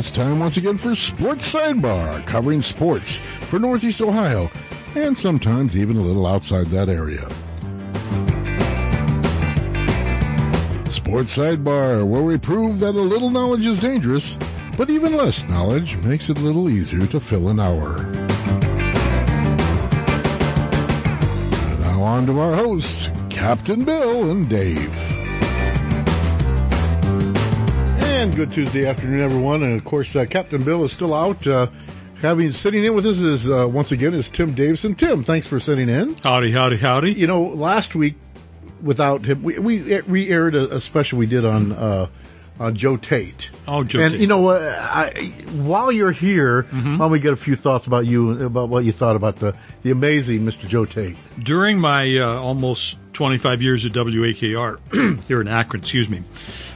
it's time once again for Sports Sidebar, covering sports for Northeast Ohio and sometimes even a little outside that area. Sports Sidebar, where we prove that a little knowledge is dangerous, but even less knowledge makes it a little easier to fill an hour. And now on to our hosts, Captain Bill and Dave. And good Tuesday afternoon, everyone. And of course, uh, Captain Bill is still out. Uh, having sitting in with us is uh, once again is Tim Davisson. Tim, thanks for sitting in. Howdy, howdy, howdy. You know, last week without him, we we, we aired a, a special we did on uh, on Joe Tait. Oh, Joe and Tait. you know what? I, while you're here, Mm-hmm. why don't we get a few thoughts about you about what you thought about the the amazing Mr. Joe Tait? During my uh, almost 25 years at WAKR here in Akron, excuse me,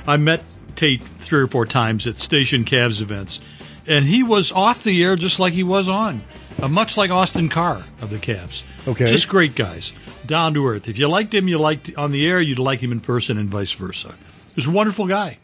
I met Tait three or four times at station Cavs events, and he was off the air just like he was on, uh, much like Austin Carr of the Cavs. Okay. just great guys, down to earth. If you liked him, you liked on the air, you'd like him in person, and vice versa. He was a wonderful guy,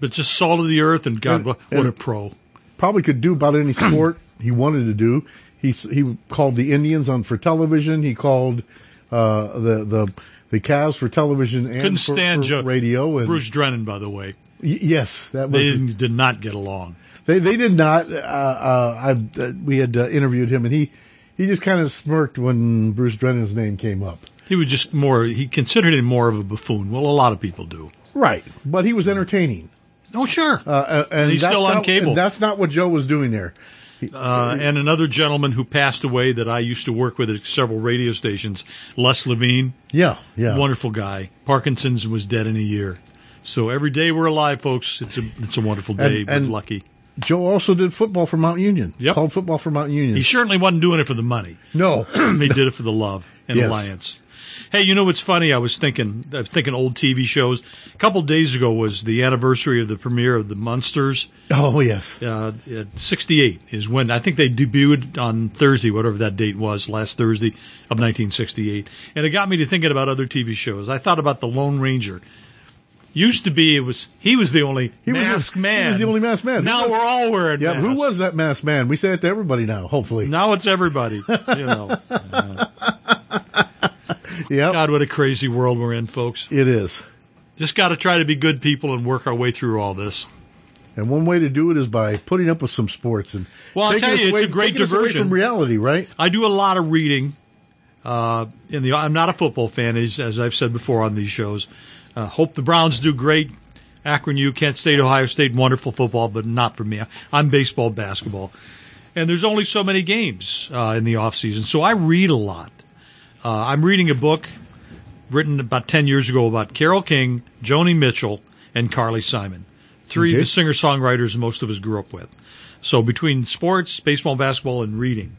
but just salt of the earth, and God, And- what, what a pro. Probably could do about any sport he wanted to do. He he called the Indians on for television. He called uh, the the the Cavs for television and Couldn't for, stand for Joe- radio. And Bruce Drennan, by the way, Y- yes, that was they did not get along. They they did not. Uh, uh, I uh, we had uh, interviewed him, and he he just kind of smirked when Bruce Drennan's name came up. He was just more, he considered him more of a buffoon. Well, a lot of people do. Right, but he was entertaining. Oh, sure. Uh, uh, and he's that's still on not- cable. that's not what Joe was doing there. Uh, and another gentleman who passed away that I used to work with at several radio stations, Les Levine, Yeah, yeah. wonderful guy. Parkinson's was dead in a year. So every day we're alive, folks. It's a, it's a wonderful day, And- and- lucky. Joe also did football for Mount Union. Yep. Called football for Mount Union. He certainly wasn't doing it for the money. no. he did it for the love and Yes. alliance. Hey, you know what's funny? I was thinking, I was thinking old TV shows. A couple days ago was the anniversary of the premiere of the Munsters. oh yes. uh, 68 is when I think they debuted on Thursday, whatever that date was, last Thursday of 1968. And it got me to thinking about other TV shows. I thought about the Lone Ranger. Used to be it was he was the only He was the- masked he was the only masked man. Now was- we're all wearing Yeah. masks. Who was that masked man? We say it to everybody now. Hopefully. Now it's everybody. You know. Uh, Yeah. God, what a crazy world we're in, folks. It is. Just got to try to be good people and work our way through all this. And one way to do it is by putting up with some sports and Well, I'll tell you, it's away- a great diversion. from reality, right? I do a lot of reading. Uh, in the I'm not a football fan, as, as I've said before on these shows. Uh, hope the Browns do great. Akron U, Kent State, Ohio State, wonderful football, but not for me. I'm baseball, basketball, and there's only so many games uh, in the off season, so I read a lot. Uh, I'm reading a book written about 10 years ago about Carole King, Joni Mitchell, and Carly Simon, three Okay. of the singer songwriters most of us grew up with. So between sports, baseball, basketball, and reading,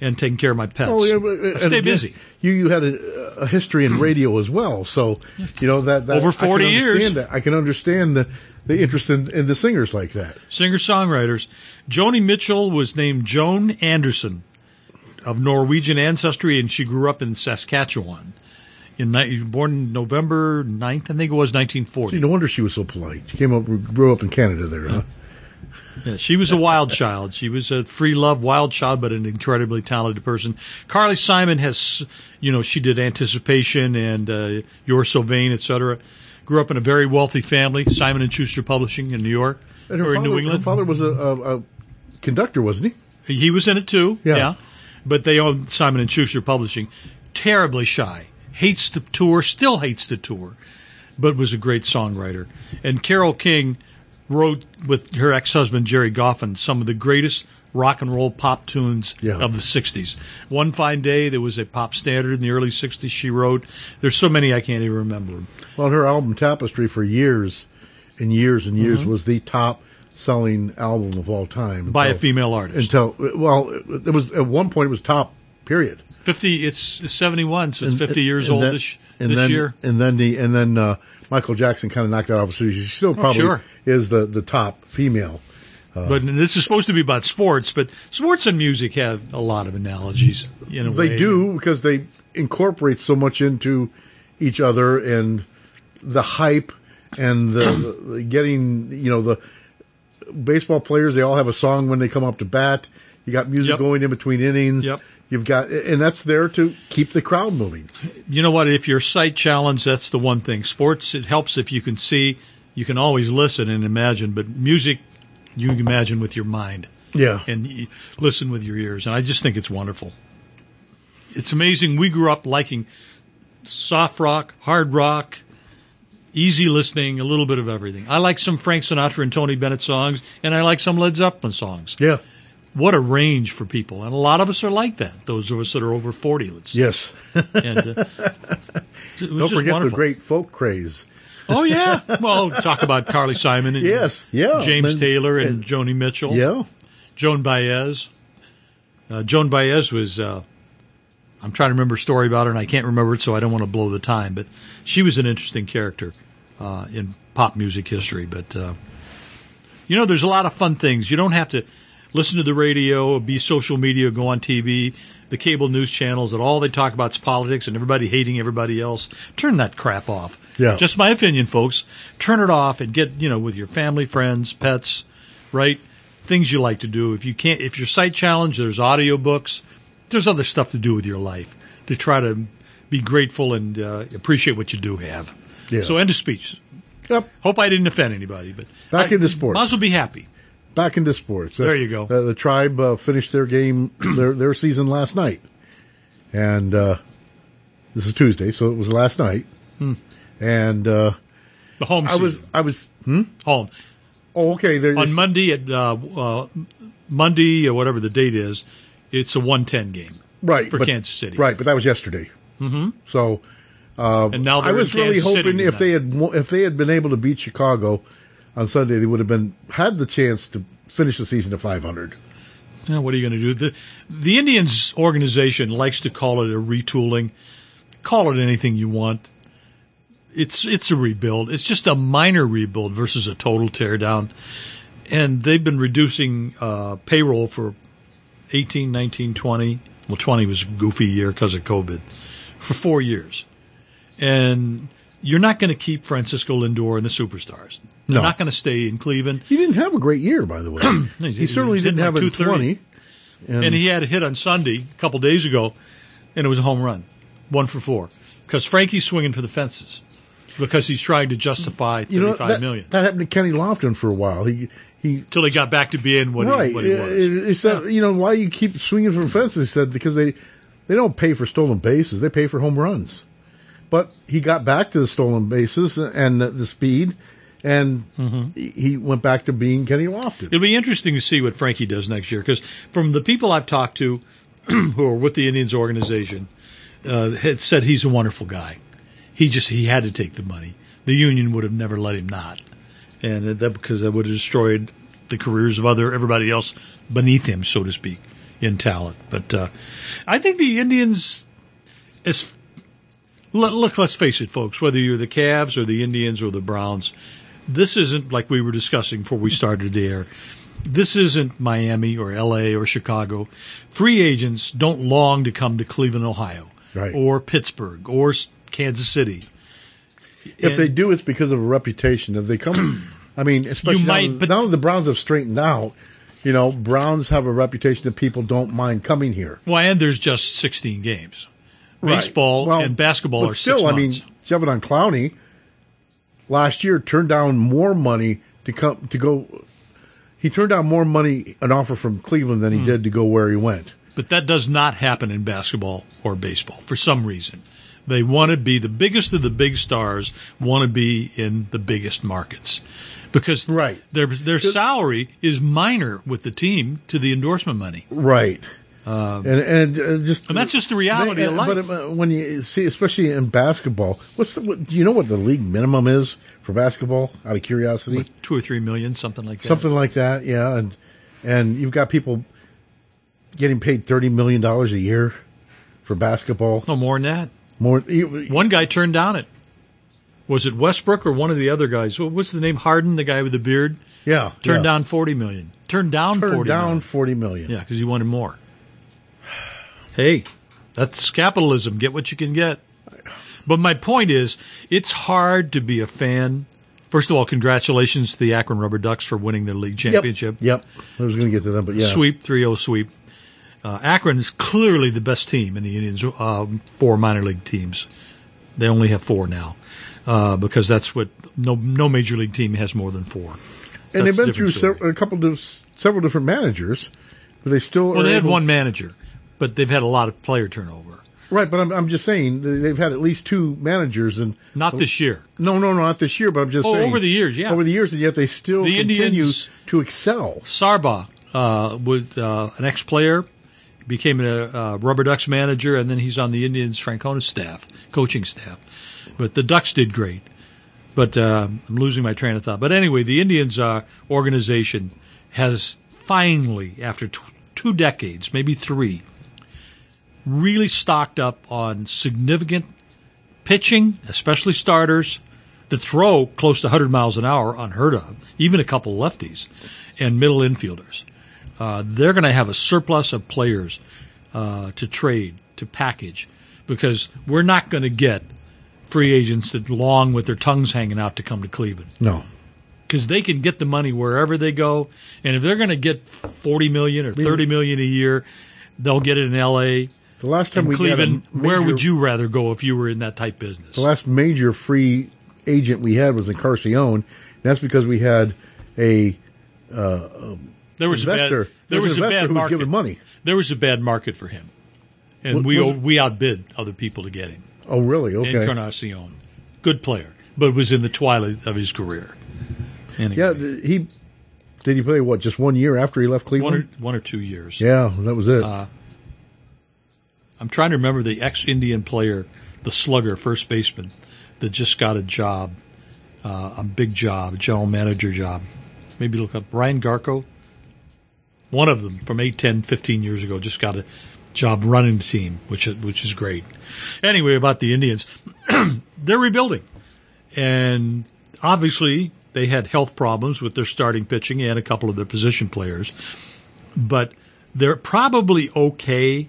and taking care of my pets, Oh, yeah, but, I stay again, busy. You you had a, a history in radio as well, so you know that, that Over I can 40 years. understand That. I can understand the the interest in, in the singers like that. singer songwriters. Joni Mitchell was named Joan Anderson of Norwegian ancestry, and she grew up in Saskatchewan. In born November 9th, I think it was 1940. No wonder she was so polite. She came up, grew up in Canada there, huh? Yeah, she was a wild child. She was a free love wild child, but an incredibly talented person. Carly Simon has, you know, she did Anticipation and uh, You're So Vain, etc. Grew up in a very wealthy family, Simon and Schuster Publishing in New York And her or in father, New her England. father was a, a, a conductor, wasn't he? He was in it too. Yeah. But they owned Simon and Schuster Publishing. Terribly shy. Hates to tour, still hates to tour, but was a great songwriter. And Carole King wrote with her ex-husband Gerry Goffin some of the greatest rock and roll pop tunes Yeah. of the 60s. One Fine Day, there was a pop standard in the early 60s she wrote. There's so many I can't even remember. Well, her album Tapestry for years and years and years Mm-hmm. was the top selling album of all time. By a female artist. Until well, it was at one point it was top. Period. 50, it's 71, so it's And- 50 years old then- this, and this then, year. And then the and then uh, Michael Jackson kind of knocked that off. So she still probably Oh, sure. is the the top female. But this is supposed to be about sports, but sports and music have a lot of analogies. In They way. do because they incorporate so much into each other and the hype and the, the getting you know the baseball players, they all have a song when they come up to bat. You got music Yep. going in between innings. Yep. You've got, and that's there to keep the crowd moving. You know what? If you're sight challenged, that's the one thing. Sports, it helps if you can see. You can always listen and imagine, but music, you can imagine with your mind Yeah. and listen with your ears. And I just think it's wonderful. It's amazing. We grew up liking soft rock, hard rock, easy listening, a little bit of everything. I like some Frank Sinatra and Tony Bennett songs, and I like some Led Zeppelin songs. Yeah. What a range for people. And a lot of us are like that. Those of us that are over 40, let's say. Yes. And, uh, it was Don't just forget wonderful. the great folk craze. Oh yeah. Well, talk about Carly Simon and Yes. Yeah. James And- Taylor and, and- Joni Mitchell. Yeah. Joan Baez. Uh, Joan Baez was. Uh, I'm trying to remember a story about her, and I can't remember it, so I don't want to blow the time. But she was an interesting character uh, in pop music history. But uh, you know, there's a lot of fun things. You don't have to listen to the radio, be social media, go on TV, the cable news channels that all they talk about is politics and everybody hating everybody else. Turn that crap off. Yeah. Just my opinion, folks. Turn it off and get, you know, with your family, friends, pets, right? Things you like to do. If you can't, if you're sight challenged, there's audio books. There's other stuff to do with your life to try to be grateful and uh, appreciate what you do have. Yeah. So end of speech. Yep. Hope I didn't offend anybody, but Back I, into sports. Might as well be happy. Back into sports. There you go. Uh, the tribe uh, finished their game, their their season last night, and uh, this is Tuesday, so it was last night. Hmm. And uh, The home I season. was I was hmm? home oh okay there on Monday at uh, uh, Monday or whatever the date is. It's a 110 game right for Kansas City. right, but that was yesterday. hmm So uh, And now I was really hoping if they had if they had been able to beat Chicago on Sunday, they would have been had the chance to finish the season at 500. Yeah, what are you going to do? The the Indians organization likes to call it a retooling. Call it anything you want. It's it's a rebuild. It's just a minor rebuild versus a total teardown. And they've been reducing uh, payroll for 18, 19, 20. Well, 20 was a goofy year because of COVID for four years. And you're not going to keep Francisco Lindor and the superstars. They're No. not going to stay in Cleveland. He didn't have a great year, by the way. he's- he certainly didn't have a 20. And, and he had a hit on Sunday a couple days ago, and it was a home run, one for four. Because Frankie's swinging for the fences because he's trying to justify you know that, million that happened to Kenny Lofton for a while. He he till he got back to being what, right. he, what he was. He- he said, you know, why you keep swinging for fences? He said because they they don't pay for stolen bases; they pay for home runs. But he got back to the stolen bases and the, the speed, and Mhm. he he went back to being Kenny Lofton. It'll be interesting to see what Frankie does next year because from the people I've talked to who are with the Indians organization, uh, had said he's a wonderful guy. He just he had to take the money. The union would have never let him not, and that because that would have destroyed the careers of other everybody else beneath him, so to speak, in talent. But uh, I think the Indians, as let, look, let's face it, folks. Whether you're the Cavs or the Indians or the Browns, this isn't like we were discussing before we started the air. This isn't Miami or L.A. or Chicago. Free agents don't long to come to Cleveland, Ohio, Right. or Pittsburgh or Kansas City. if And- they do, it's because of a reputation. If they come, I mean, especially might, now, but- now that the Browns have straightened out. You know, Browns have a reputation that people don't mind coming here. Well, and there's just 16 games. Right. Baseball Well, and basketball but are still, I mean. Jevon Clowney last year turned down more money to come to go. He turned down more money an offer from Cleveland than he hmm. did to go where he went. But that does not happen in basketball or baseball for some reason. They want to be the biggest of the big stars, want to be in the biggest markets. Because Right. their their salary is minor with the team to the endorsement money. Right. Um, And and uh, just And that's just the reality of life. But uh, when you see, especially in basketball, what's the? What, do you know what the league minimum is for basketball? Out of curiosity, like two or three million, something like that. something like that. Yeah, and and you've got people getting paid thirty million dollars a year for basketball. No more than that. More. One guy turned down it. Was it Westbrook or one of the other guys? What- What's the name? Harden, the guy with the beard, yeah. turned yeah. down forty million. Turned down Turned forty down million. forty million. Yeah, because he wanted more. Hey, that's capitalism. Get what you can get. But my point is, it's hard to be a fan First of all, congratulations to the Akron Rubber Ducks for winning their league championship. Yep. I was going to get to them, but yeah. Sweep, 3-0 sweep. Uh, Akron is clearly the best team in the Indians, uh, four minor league teams. They only have four now, uh, because that's what, no, no major league team has more than four. and That's they've been through several, a couple of several different managers, but they still Well, they had able- one manager, but they've had a lot of player turnover. right. But I'm I'm just saying they- they've had at least two managers, and Not this year. no, no, no, not this year. But I'm just Oh, saying over the years, yeah. over the years, and yet they still The continue Indians- to excel. Sarbaugh uh, was uh, an ex-player, became a uh, Rubber Ducks manager, and then he's on the Indians Francona staff, coaching staff. But the Ducks did great. But uh, I'm losing my train of thought. But anyway, the Indians uh, organization has finally, after t- two decades, maybe three, really stocked up on significant pitching, especially starters, that throw close to 100 miles an hour, unheard of, even a couple lefties, and middle infielders. Uh, they're going to have a surplus of players uh, to trade, to package, because we're not going to get free agents that long with their tongues hanging out to come to Cleveland No, because they can get the money wherever they go. And if they're going to get 40 million or 30 million a year, they'll get it in L.A. the last time In we Cleveland. a where would you rather go if you were in that type business? The last major free agent we had was Encarnacion. That's because we had a uh, there was investor. a bad, there was an a investor bad who was market. giving money. There was a bad market for him, and What- we was it? we outbid other people to get him. Oh, really? Okay. Encarnacion, good player, but was in the twilight of his career. Anyway, Yeah, he did he play what just one year after he left one or Cleveland? one or two years. yeah, that was it. Uh, I'm trying to remember the ex-Indian player, the slugger, first baseman, that just got a job, uh, a big job, general manager job. Maybe look up Brian Garko. One of them from 8, 10, 15 years ago just got a job running the team, which which is great. Anyway, about the Indians, they're rebuilding, and obviously they had health problems with their starting pitching and a couple of their position players, but they're probably okay.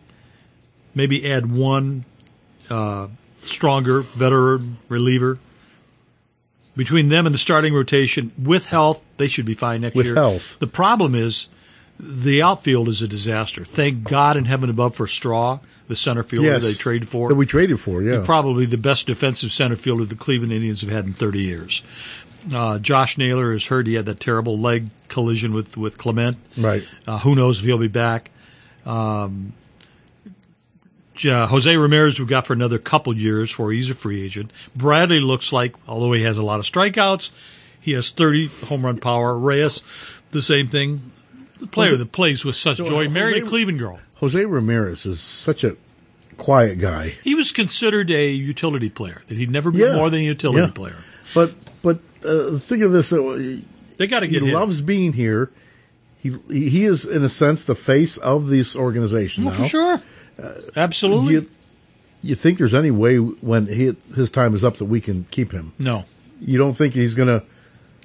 Maybe add one uh, stronger veteran reliever. Between them and the starting rotation, with health, they should be fine next With year. health. The problem is the outfield is a disaster. Thank God in heaven above for Straw, the center fielder Yes. they traded for. that we traded for. Yeah. Probably the best defensive center fielder the Cleveland Indians have had in 30 years. Uh, Josh Naylor has heard he had that terrible leg collision with, with Clement. right. Uh, who knows if he'll be back. Um, uh, Jose Ramirez we've got for another couple years for he's a free agent. Bradley looks like, although he has a lot of strikeouts, he has 30 home run power. Reyes, the same thing. The player that plays with such So, joy, uh, married a Cleveland girl. Jose Ramirez is such a quiet guy, He was considered a utility player, that he'd never been Yeah. more than a utility Yeah. player. but but uh, think of this: he They got to he get him. loves being here. He he is in a sense the face of this organization Well, now. for sure. Uh, Absolutely. You, you think there's any way when he, his time is up that we can keep him? no, You don't think he's going to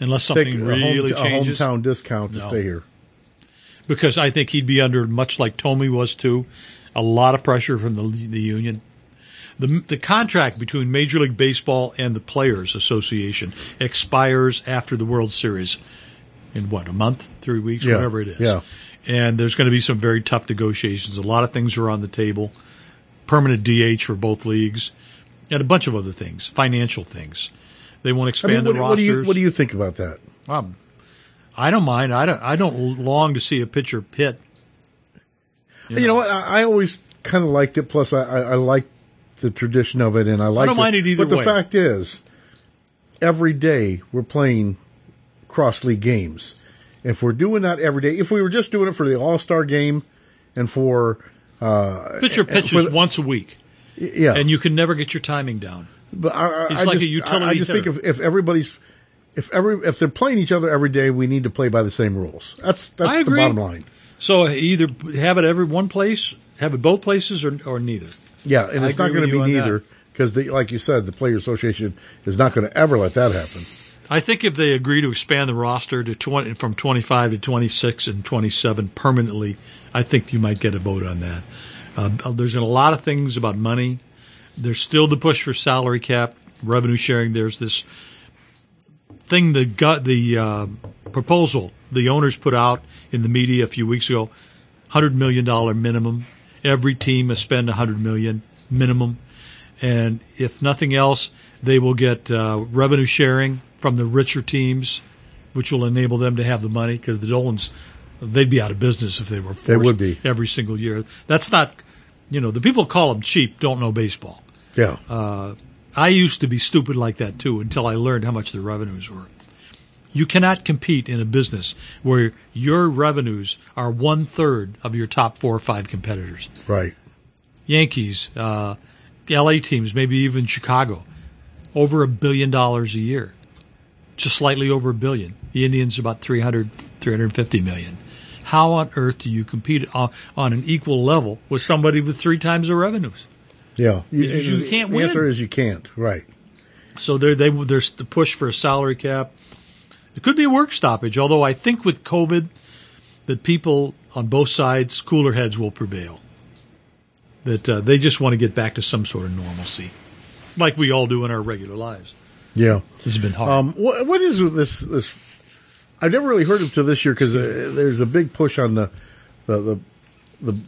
unless take something a, really home, a hometown discount to No. stay here? because I think he'd be under much like Tommy was too, a lot of pressure from the the union. The the contract between Major League Baseball and the Players Association expires after the World Series in what a month, three weeks, Yeah, whatever it is. yeah. And there's going to be some very tough negotiations. A lot of things are on the table. Permanent DH for both leagues, and a bunch of other things, financial things. They want to I expand mean, the what, what do rosters. you what do you think about that? Um, I don't mind. I don't. I don't long to see a pitcher hit. You, know what? I, I always kind of liked it. Plus, I, I, I like the tradition of it, and I like. don't mind it either But the fact is, every day we're playing cross league games. If we're doing that every day, if we were just doing it for the All Star game and for uh, Pitcher and for pitches the- once a week, yeah, and you can never get your timing down. But I, I, It's I like a just, utility I, I just think if, if everybody's if every if they're playing each other every day, we need to play by the same rules. That's that's the bottom line. So either have it every one place, have it both places, or or neither. Yeah, and it's not going to be neither because, like you said, the Players Association is not going to ever let that happen. I think if they agree to expand the roster to 20, from 25 to 26 and 27 permanently, I think you might get a vote on that. Uh, there's a lot of things about money. There's still the push for salary cap, revenue sharing. There's this thing the got the uh, proposal the owners put out in the media a few weeks ago, hundred million dollar minimum. Every team must spend hundred million minimum, and if nothing else, they will get uh, revenue sharing from the richer teams, which will enable them to have the money because the Dolans they'd be out of business if they were forced They would be. every single year. That's not, you know, the people call them cheap don't know baseball. Yeah. Uh, I used to be stupid like that too until I learned how much the revenues were. You cannot compete in a business where your revenues are one third of your top four or five competitors. Right. Yankees, uh, LA teams, maybe even Chicago, over a billion dollars a year. Just slightly over a billion. The Indians about 300, 350 million. How on earth do you compete on, on an equal level with somebody with three times the revenues? Yeah. You- you can't the win. answer is you can't. Right. So there, they, there's the push for a salary cap. It could be a work stoppage, although I think with COVID, that people on both sides, cooler heads will prevail. That uh, they just want to get back to some sort of normalcy, like we all do in our regular lives. Yeah. This has been hard. Um, what, what is this? This I've never really heard of to this year because uh, there's a big push on the the the the,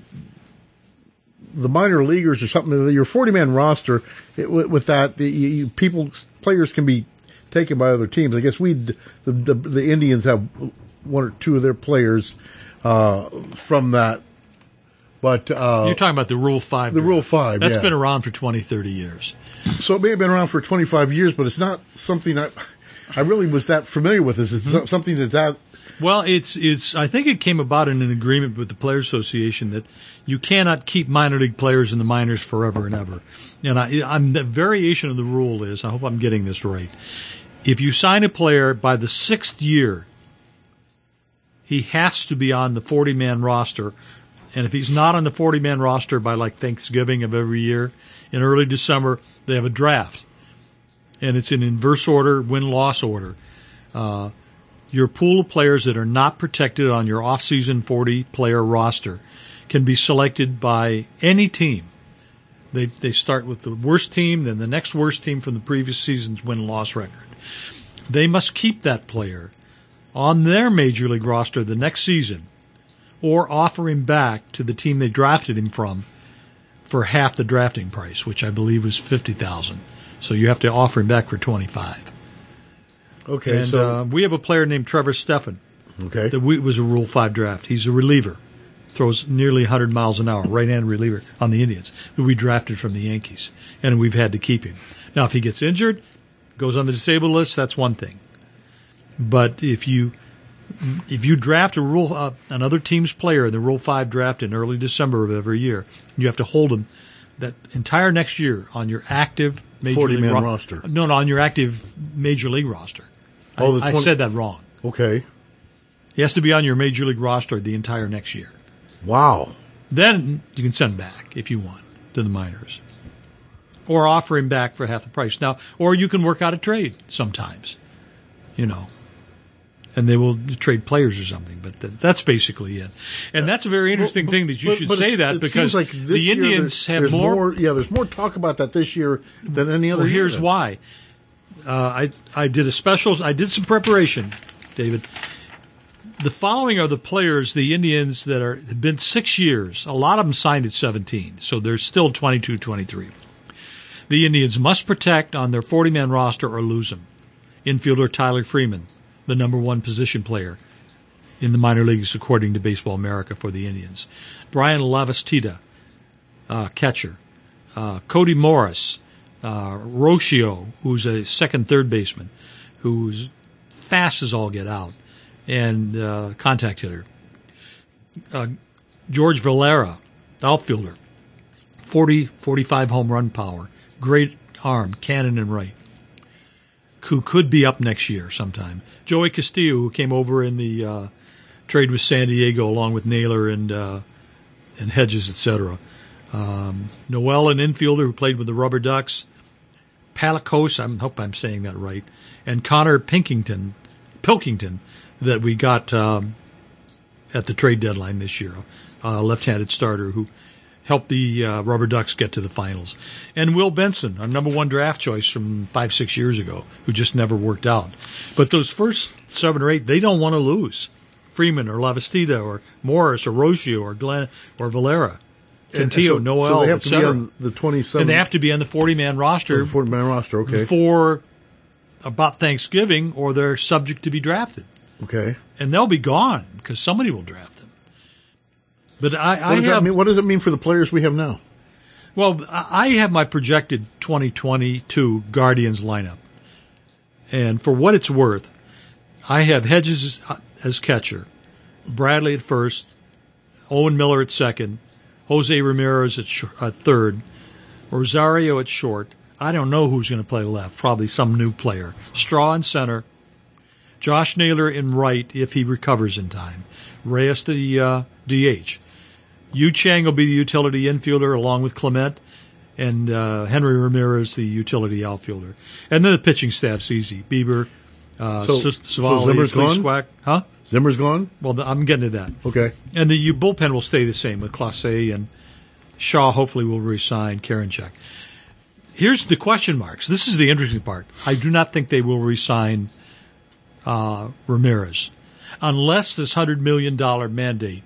the minor leaguers or something. Your 40 man roster it, with, with that, the, you, you, people players can be taken by other teams. I guess we the, the the Indians have one or two of their players uh, from that, but uh, You're talking about the Rule Five. the draft. Rule Five. That's yeah. been around for 20, 30 years. So it may have been around for 25 years, but it's not something I, I really was that familiar with. Is it's Mm-hmm. something that that Well, it's it's. I think it came about in an agreement with the Players Association that you cannot keep minor league players in the minors forever and ever. And I, I'm the variation of the rule is. I hope I'm getting this right. If you sign a player by the sixth year, he has to be on the 40 man roster. And if he's not on the 40 man roster by like Thanksgiving of every year, in early December, they have a draft. And it's in inverse order, win loss order. Uh, your pool of players that are not protected on your off-season 40 player roster can be selected by any team. They they start with the worst team, then the next worst team from the previous season's win-loss record. They must keep that player on their major league roster the next season or offer him back to the team they drafted him from for half the drafting price, which I believe was 50,000. So you have to offer him back for 25. okay. And so uh, we have a player named Trevor Stephan okay, that we, was a Rule 5 draft. He's a reliever. Throws nearly 100 miles an hour, right-hand reliever on the Indians that we drafted from the Yankees. And we've had to keep him. Now, if he gets injured, goes on the disabled list, that's one thing. But if you if you draft a rule uh, another team's player in the Rule 5 draft in early December of every year, you have to hold him that entire next year on your active major 40 league man ro- roster. No, no, on your active major league roster. Oh, I, I said that wrong. okay. He has to be on your major league roster the entire next year. Wow. Then you can send him back if you want to the minors. Or offer him back for half the price. Now, or you can work out a trade sometimes, you know, and they will trade players or something. But th- that's basically it. And that's a very interesting thing that you But- should but say that because like the Indians have there's more. Yeah, there's more talk about that this year than any other. well, year. here's why. Uh, I I did a special. I did some preparation, David. The following are the players, the Indians that are have been six years. A lot of them signed at 17, so they're still 22, 23. The Indians must protect on their 40-man roster or lose them. Infielder Tyler Freeman, the number one position player in the minor leagues according to Baseball America for the Indians. Bryan Lavastida, uh, catcher. Uh, Cody Morris, uh, Rocio, who's a second, third baseman, who's fast as all get out, and uh, contact hitter. Uh, George Valera, outfielder, 40, 45 home run power, great arm, cannon and right, who could be up next year sometime. Joey Cantillo, who came over in the uh, trade with San Diego along with Naylor and uh, and Hedges, etc. Um, Noel, an infielder who played with the Rubber Ducks. Palikos, I hope I'm saying that right, and Connor Pinkington, Pilkington, that we got um, at the trade deadline this year, a left-handed starter who helped the uh, Rubber Ducks get to the finals. And Will Benson, our number one draft choice from five, six years ago, who just never worked out. But those first seven or eight, they don't want to lose. Freeman or Lavastida or Morris or Roggio or Glenn or Valera. Cantillo, so- Noel, so they have to be on the 27 and they have to be on the 40 man roster 40 man roster. Okay. for about Thanksgiving or they're subject to be drafted. Okay. And they'll be gone because somebody will draft them. But I, What I does that have, mean? What does it mean for the players we have now? well, I have my projected 2022 Guardians lineup. And for what it's worth, I have Hedges as- as catcher, Bradley at first, Owen Miller at second, Jose Ramirez at, sh- at third, Rosario at short. I don't know who's going to play left. Probably some new player. Straw in center. Josh Naylor in right if he recovers in time. Reyes the uh, DH. Yu Chang will be the utility infielder along with Clement, and uh, Henry Ramirez the utility outfielder. And then the pitching staff's easy. Bieber, uh, So- S- so Civale, Zimmer's gone? Swack. Huh? Zimmer's gone. Well, I'm getting to that. Okay. And the bullpen will stay the same with Clase and Shaw. Hopefully, will resign Karinchak. Here's the question marks. This is the interesting part. I do not think they will resign uh, Ramirez unless this hundred million dollar mandate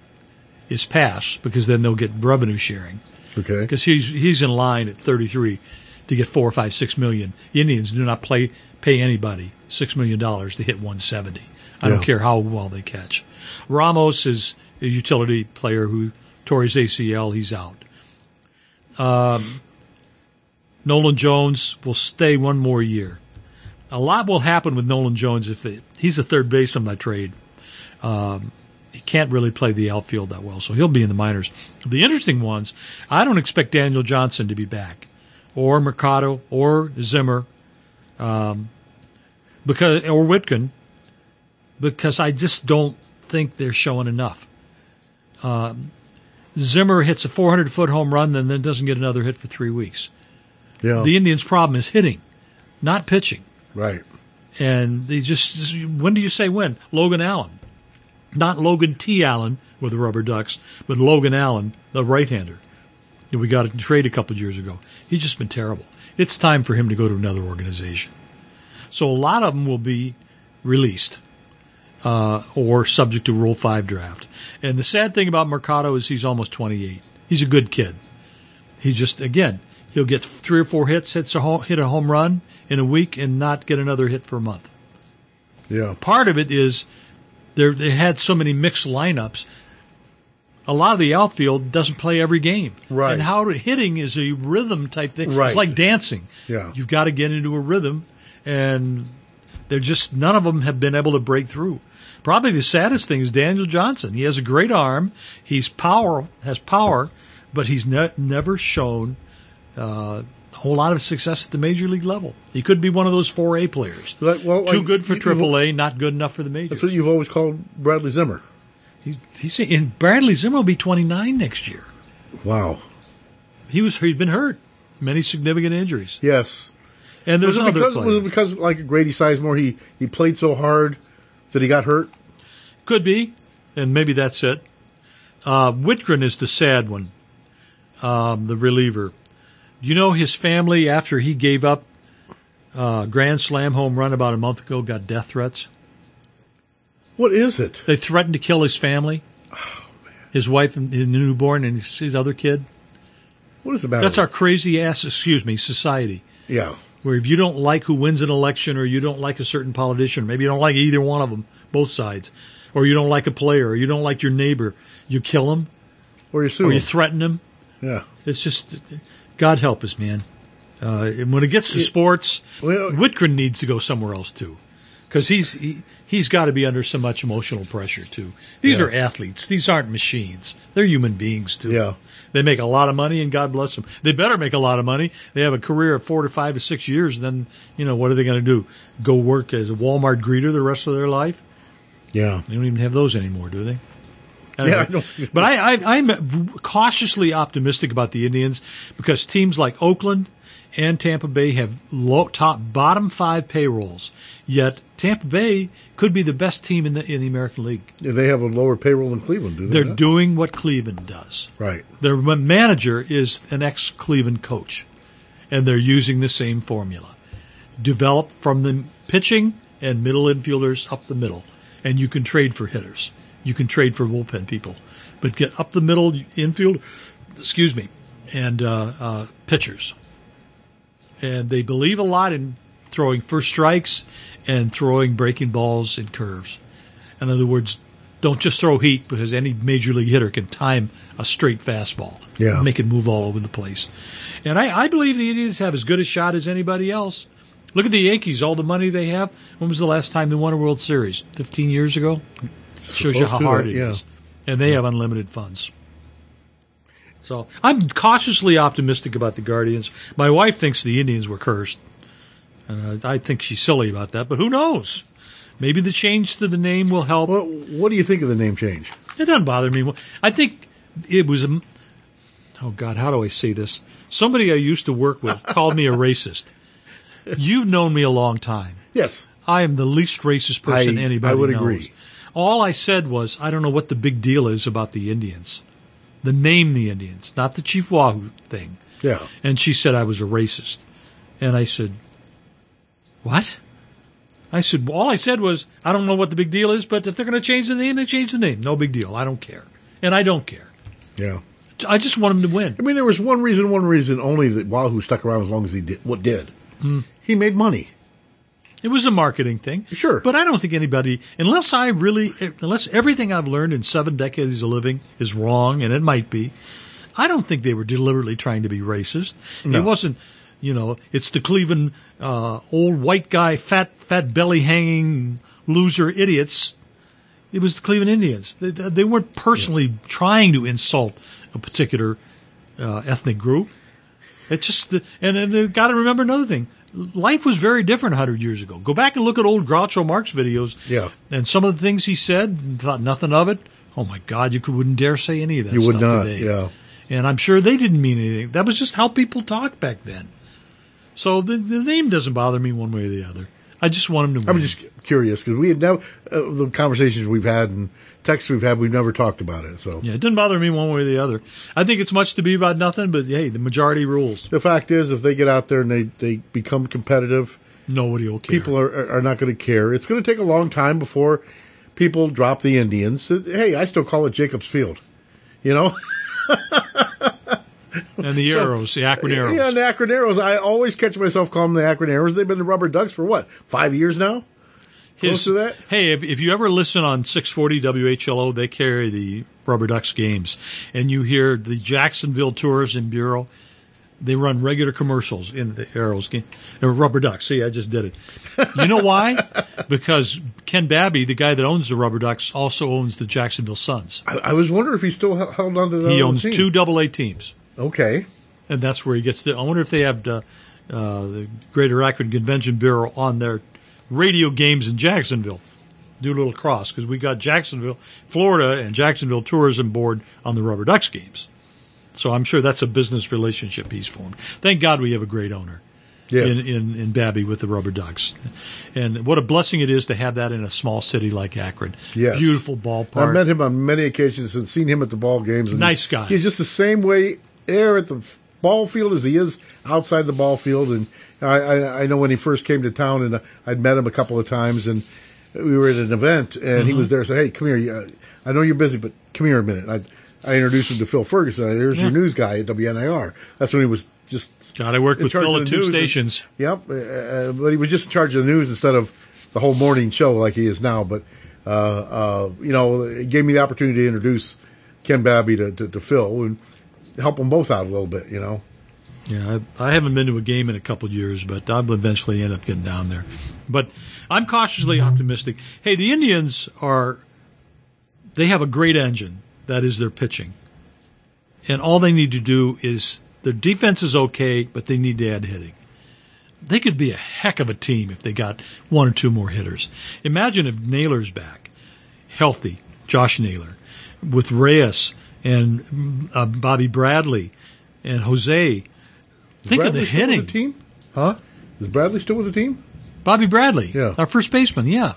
is passed, because then they'll get revenue sharing. Okay. Because he's he's in line at 33 to get four, five, six million. Indians do not play pay anybody six million dollars to hit 170. I don't care how well they catch. Ramos is a utility player who tore his ACL. He's out. Um, Nolan Jones will stay one more year. A lot will happen with Nolan Jones if they, he's a third baseman by trade. Um, he can't really play the outfield that well, so he'll be in the minors. The interesting ones, I don't expect Daniel Johnson to be back, or Mercado, or Zimmer, um, because or Wittgren, because I just don't think they're showing enough. Um, Zimmer hits a 400 foot home run, and then doesn't get another hit for three weeks. Yeah. The Indians' problem is hitting, not pitching. right. And they just, when do you say when? Logan Allen. Not Logan T. Allen with the Rubber Ducks, but Logan Allen, the right-hander. that We got a trade a couple years ago. He's just been terrible. It's time for him to go to another organization. So a lot of them will be released uh, or subject to Rule 5 draft. And the sad thing about Mercado is he's almost 28. He's a good kid. He just, again, he'll get three or four hits, hits a home, hit a home run in a week, and not get another hit for a month. Yeah. Part of it is they they had so many mixed lineups. A lot of the outfield doesn't play every game. Right. And how hitting is a rhythm type thing. Right. It's like dancing. Yeah. You've got to get into a rhythm, and they're just none of them have been able to break through. Probably the saddest thing is Daniel Johnson. He has a great arm. He's power has power, but he's ne- never shown uh, a whole lot of success at the major league level. He could be one of those four A players. Like, well, Too like, good for Triple A, not good enough for the majors. That's what you've always called Bradley Zimmer. He's he's in Bradley Zimmer will be 29 next year. Wow. He was he's been hurt, many significant injuries, Yes. and there's was it other because players. was it because like Grady Sizemore he he played so hard that he got hurt? Could be, and maybe that's it. Uh, Wittgren is the sad one, um, the reliever. Do you know his family after he gave up uh, Grand Slam home run about a month ago got death threats? What is it? They threatened to kill his family, his wife and his newborn, and his, his other kid. What is the matter? That's our crazy ass, excuse me, society. yeah. where if you don't like who wins an election or you don't like a certain politician, maybe you don't like either one of them, both sides, or you don't like a player or you don't like your neighbor, you kill him Or you sue or you threaten him. yeah. It's just, God help us, man. Uh, and when it gets to sports, Well, Wittgren needs to go somewhere else too. Cause he's, he, he's got to be under so much emotional pressure too. These Yeah. are athletes. These aren't machines. They're human beings too. yeah. They make a lot of money, and God bless them. They better make a lot of money. They have a career of four to five to six years. And then, you know, what are they going to do? Go work as a Walmart greeter the rest of their life? Yeah. They don't even have those anymore, do they? Yeah, I But I, I, I'm cautiously optimistic about the Indians because teams like Oakland, and Tampa Bay have low, top bottom five payrolls. Yet Tampa Bay could be the best team in the in the American League. They have a lower payroll than Cleveland, do they? They're not? doing what Cleveland does. right. Their manager is an ex Cleveland coach, and they're using the same formula. Develop from the pitching and middle infielders up the middle, and you can trade for hitters. You can trade for bullpen people, but get up the middle infield, excuse me, and uh, uh, pitchers. And they believe a lot in throwing first strikes and throwing breaking balls and curves. In other words, don't just throw heat because any major league hitter can time a straight fastball. Yeah. Make it move all over the place. And I, I believe the Indians have as good a shot as anybody else. Look at the Yankees, all the money they have. When was the last time they won a World Series? 15 years ago? Shows you how hard it is. yeah. And they have unlimited funds. So I'm cautiously optimistic about the Guardians. My wife thinks the Indians were cursed. And uh, I think she's silly about that, but who knows? Maybe the change to the name will help. What, what do you think of the name change? It doesn't bother me. I think it was a. Oh God, how do I say this? Somebody I used to work with called me a racist. You've known me a long time. Yes. I am the least racist person I- anybody I would knows. agree. All I said was, I don't know what the big deal is about the Indians. The name the Indians, not the Chief Wahoo thing. Yeah. And she said I was a racist. And I said, what? I said, well, all I said was, I don't know what the big deal is, but if they're going to change the name, they change the name. No big deal. I don't care. And I don't care. Yeah. I just want them to win. I mean, there was one reason, one reason only that Wahoo stuck around as long as he did. What did? Hmm. He made money. It was a marketing thing. Sure. But I don't think anybody, unless I really, unless everything I've learned in seven decades of living is wrong, and it might be, I don't think they were deliberately trying to be racist. No. It wasn't, you know, it's the Cleveland uh, old white guy, fat, fat belly hanging loser idiots. It was the Cleveland Indians. They, they weren't personally trying to insult a particular uh, ethnic group. It's just, and, and you got to remember another thing. Life was very different 100 years ago. Go back and look at old Groucho Marx videos. Yeah. And some of the things he said, and thought nothing of it. Oh my God, you could, wouldn't dare say any of that You would not. today. Yeah. And I'm sure they didn't mean anything. That was just how people talked back then. So the, the name doesn't bother me one way or the other. I just want him to I win. was just curious because we had never, uh, the conversations we've had and texts we've had, we've never talked about it. So yeah, it doesn't bother me one way or the other. I think it's much to be about nothing, but hey, the majority rules. the fact is, if they get out there and they, they become competitive, Nobody will care. people are, are- not going to care. It's going to take a long time before people drop the Indians. Hey, I still call it Jacobs Field. You know? and the So- Aeros, the Akron Aeros. Yeah, the Akron Aeros. I always catch myself calling them the Akron Aeros. They've been the Rubber Ducks for what? Five years now? Close to that? Hey, if, if you ever listen on 640 WHLO, they carry the Rubber Ducks games, and you hear the Jacksonville Tourism Bureau. They run regular commercials in the Aeros game. They're Rubber Ducks. See, I just did it. You know why? because Ken Babby, the guy that owns the Rubber Ducks, also owns the Jacksonville Suns. I, I was wondering if he still held held on to the He owns team. two Double A teams, Okay. and that's where he gets the. I wonder if they have the, uh, the Greater Akron Convention Bureau on their radio games in Jacksonville. Do a little cross because we got Jacksonville, Florida, and Jacksonville Tourism Board on the Rubber Ducks games. So I'm sure that's a business relationship he's formed. Thank God we have a great owner Yes. in, in, in Babby with the Rubber Ducks. And what a blessing it is to have that in a small city like Akron. Yes. Beautiful ballpark. I've met him on many occasions and seen him at the ball games. And Nice guy. He's just the same way there at the ball field as he is outside the ball field. And I, I, I know when he first came to town and I'd met him a couple of times and we were at an event and he Mhm. was there. Said, "Hey, come here. I know you're busy, but come here a minute." I, I introduced him to Phil Ferguson. Here's Yeah. your news guy at WNIR. That's when he was just God, I worked with Phil at two news and- stations. Yep, uh, uh, but he was just in charge of the news instead of the whole morning show like he is now. But uh, uh, you know, it gave me the opportunity to introduce Ken Babby to, to, to Phil and help them both out a little bit. You know, Yeah, I, I haven't been to a game in a couple years, but I'll eventually end up getting down there. But I'm cautiously optimistic. Hey, the Indians are, they have a great engine. That is their pitching. And all they need to do is, their defense is okay, but they need to add hitting. They could be a heck of a team if they got one or two more hitters. Imagine if Naylor's back, healthy, Josh Naylor, with Reyes and uh, Bobby Bradley and Jose Think of the still with hitting. the team? Huh? Is Bradley still with the team? Bobby Bradley, Yeah. our first baseman, yeah.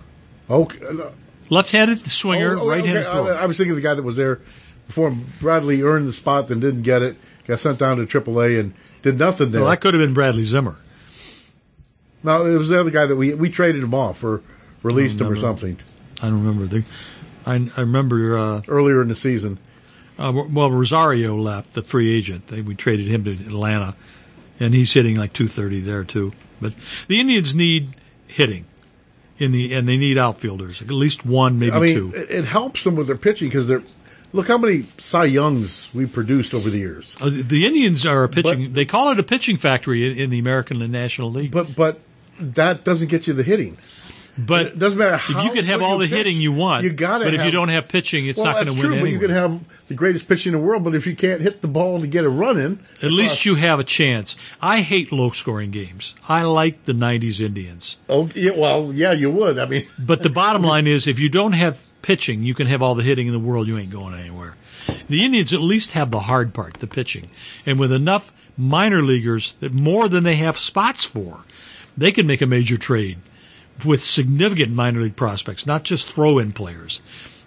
Okay. uh, Left-handed swinger, oh, oh, right-handed okay. I, I was thinking of the guy that was there before him. Bradley earned the spot, then didn't get it. Got sent down to AAA and did nothing there. well, that could have been Bradley Zimmer. no, it was the other guy that we we traded him off or released him or something I don't remember. The, I, I remember. Uh, earlier in the season. Uh, well, Rosario left, the free agent. They, we traded him to Atlanta, and he's hitting like 230 there too. But the Indians need hitting in the, and they need outfielders, at least one, maybe I mean, two. it, it helps them with their pitching because they're look how many Cy Youngs we produced over the years. Uh, the Indians are a pitching. they call it a pitching factory in, in the American and National League. But but that doesn't get you the hitting. But It doesn't matter if you could have all the pitch, hitting you want, You gotta but if you don't have pitching, it's well, not going that's to true, win but you anyway. can have the greatest pitching in the world, but if you can't hit the ball to get a run in, At uh, least you have a chance. I hate low scoring games. I like the 90s Indians. oh yeah, well yeah, you would. I mean, But the bottom line is if you don't have pitching, you can have all the hitting in the world, you ain't going anywhere. The Indians at least have the hard part, the pitching. And with enough minor leaguers that more than they have spots for, they can make a major trade with significant minor league prospects, not just throw in players.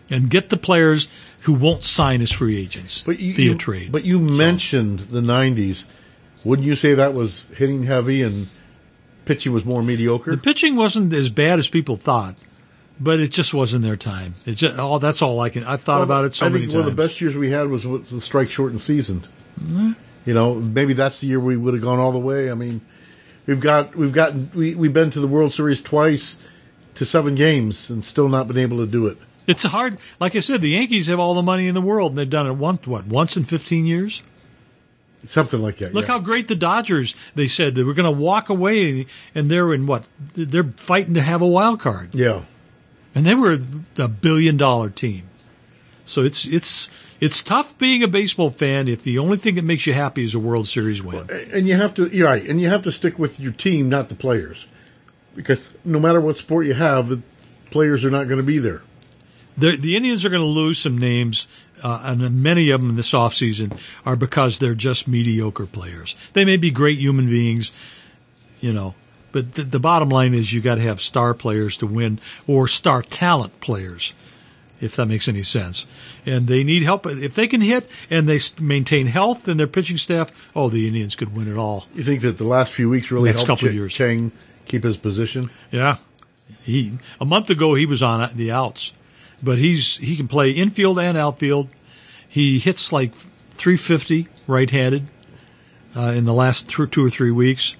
And get the players who won't sign as free agents but you, via you- trade. But you mentioned the '90s. Wouldn't you say that was hitting heavy and pitching was more mediocre? The pitching wasn't as bad as people thought, but it just wasn't their time. It just, all that's all I can. I've thought Well, about it so I many think times. one of the best years we had was, was the strike shortened season. Mm-hmm. You know, maybe that's the year we would have gone all the way. I mean, we've got we've gotten we we've been to the World Series twice to seven games and still not been able to do it. It's hard. Like I said, the Yankees have all the money in the world, and they've done it once. What once in fifteen years? Something like that. Look yeah. how great the Dodgers. They said they were going to walk away, and they're in what? They're fighting to have a wild card, yeah. and they were a billion dollar team. So it's it's it's tough being a baseball fan if the only thing that makes you happy is a World Series win. And you have to you're right, and you have to stick with your team, not the players, because no matter what sport you have, the players are not going to be there. The, the Indians are going to lose some names, uh, and many of them in this offseason are because they're just mediocre players. They may be great human beings, you know, but the, the bottom line is you got to have star players to win or star talent players, if that makes any sense. And they need help. If they can hit and they maintain health in their pitching staff, oh, the Indians could win it all. You think that the last few weeks really Next helped couple of Ch- years. Chang keep his position? Yeah. He a month ago he was on the outs, but he's he can play infield and outfield. He hits like 350 right-handed uh, in the last th- two or three weeks,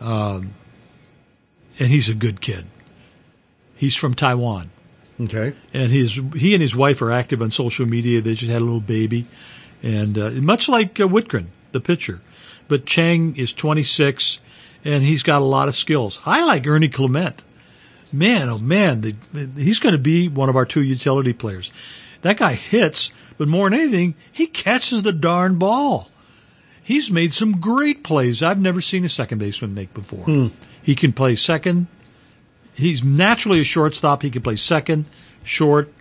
um, and he's a good kid. He's from Taiwan, Okay. and his he and his wife are active on social media. They just had a little baby, and uh, much like uh, Wittgren, the pitcher, but Chang is 26, and he's got a lot of skills. I like Ernie Clement man, oh man, the, he's going to be one of our two utility players. That guy hits, but more than anything, he catches the darn ball. He's made some great plays I've never seen a second baseman make before. Hmm. He can play second. He's naturally a shortstop. He can play second, short,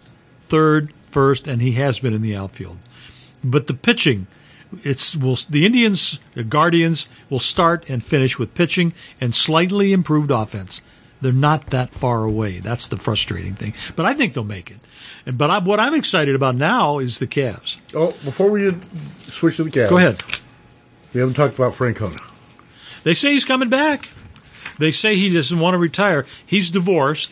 third, first, and he has been in the outfield. But the pitching, it's will the Indians, the Guardians will start and finish with pitching and slightly improved offense. They're not that far away. That's the frustrating thing. But I think they'll make it. And but I, what I'm excited about now is the Cavs. Oh, before we switch to the Cavs, Go ahead. We haven't talked about Francona. They say he's coming back. They say he doesn't want to retire. He's divorced.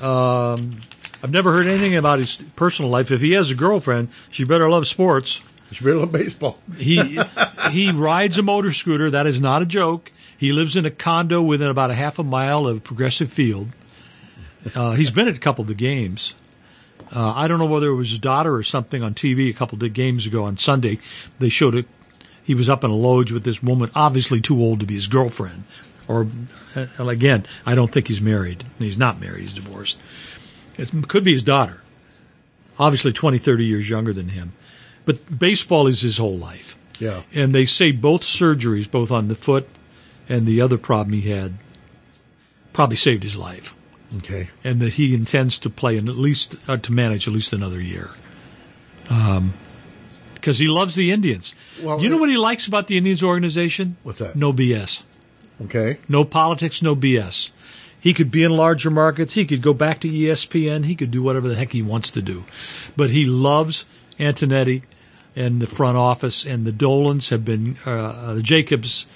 Um, I've never heard anything about his personal life. If he has a girlfriend, she better love sports. She better love baseball. He he rides a motor scooter. That is not a joke. He lives in a condo within about a half a mile of Progressive Field. Uh, he's been at a couple of the games. Uh, I don't know whether it was his daughter or something on TV a couple of the games ago on Sunday. They showed it. He was up in a lodge with this woman, obviously too old to be his girlfriend. Or uh, again, I don't think he's married. He's not married. He's divorced. It could be his daughter. Obviously 20, 30 years younger than him. But baseball is his whole life Yeah. and they say both surgeries, both on the foot and the other problem he had, probably saved his life, Okay. and that he intends to play and at least uh, to manage at least another year. Um, because he loves the Indians. Well, you know what he likes about the Indians organization? What's that? No BS. Okay. No politics, no BS. He could be in larger markets. He could go back to ESPN. He could do whatever the heck he wants to do. But he loves Antonetti and the front office and the Dolans have been, uh, the Jacobs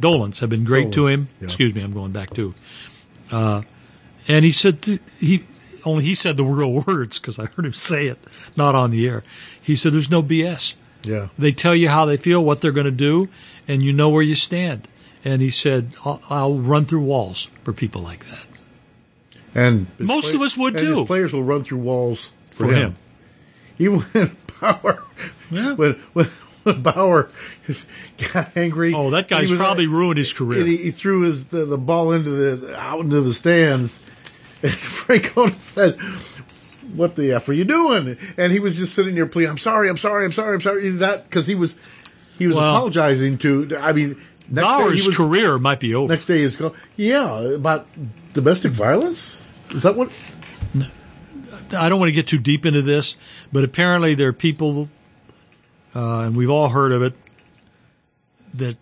Dolans have been great to him. yeah. Excuse me, I'm going back to. Uh, and he said, th- he, only he said the real words because I heard him say it, not on the air. He said, there's no BS. Yeah. They tell you how they feel, what they're going to do, and you know where you stand. And he said, I'll, I'll run through walls for people like that. And Most of us would, and too. Players will run through walls for, For him. him. Even when Bauer, Yeah. when, when when Bauer got angry. Oh, that guy's was- probably ruined his career. he, he threw his the, the ball into the out into the stands. And Frank said, "What the f are you doing?" And he was just sitting there pleading, "I'm sorry, I'm sorry, I'm sorry, I'm sorry." That because he was he was Well- apologizing to. I mean, next day was career might be over. next day he's going, "Yeah, about domestic violence." Is that what? I don't want to get too deep into this, but apparently there are people, uh, and we've all heard of it, that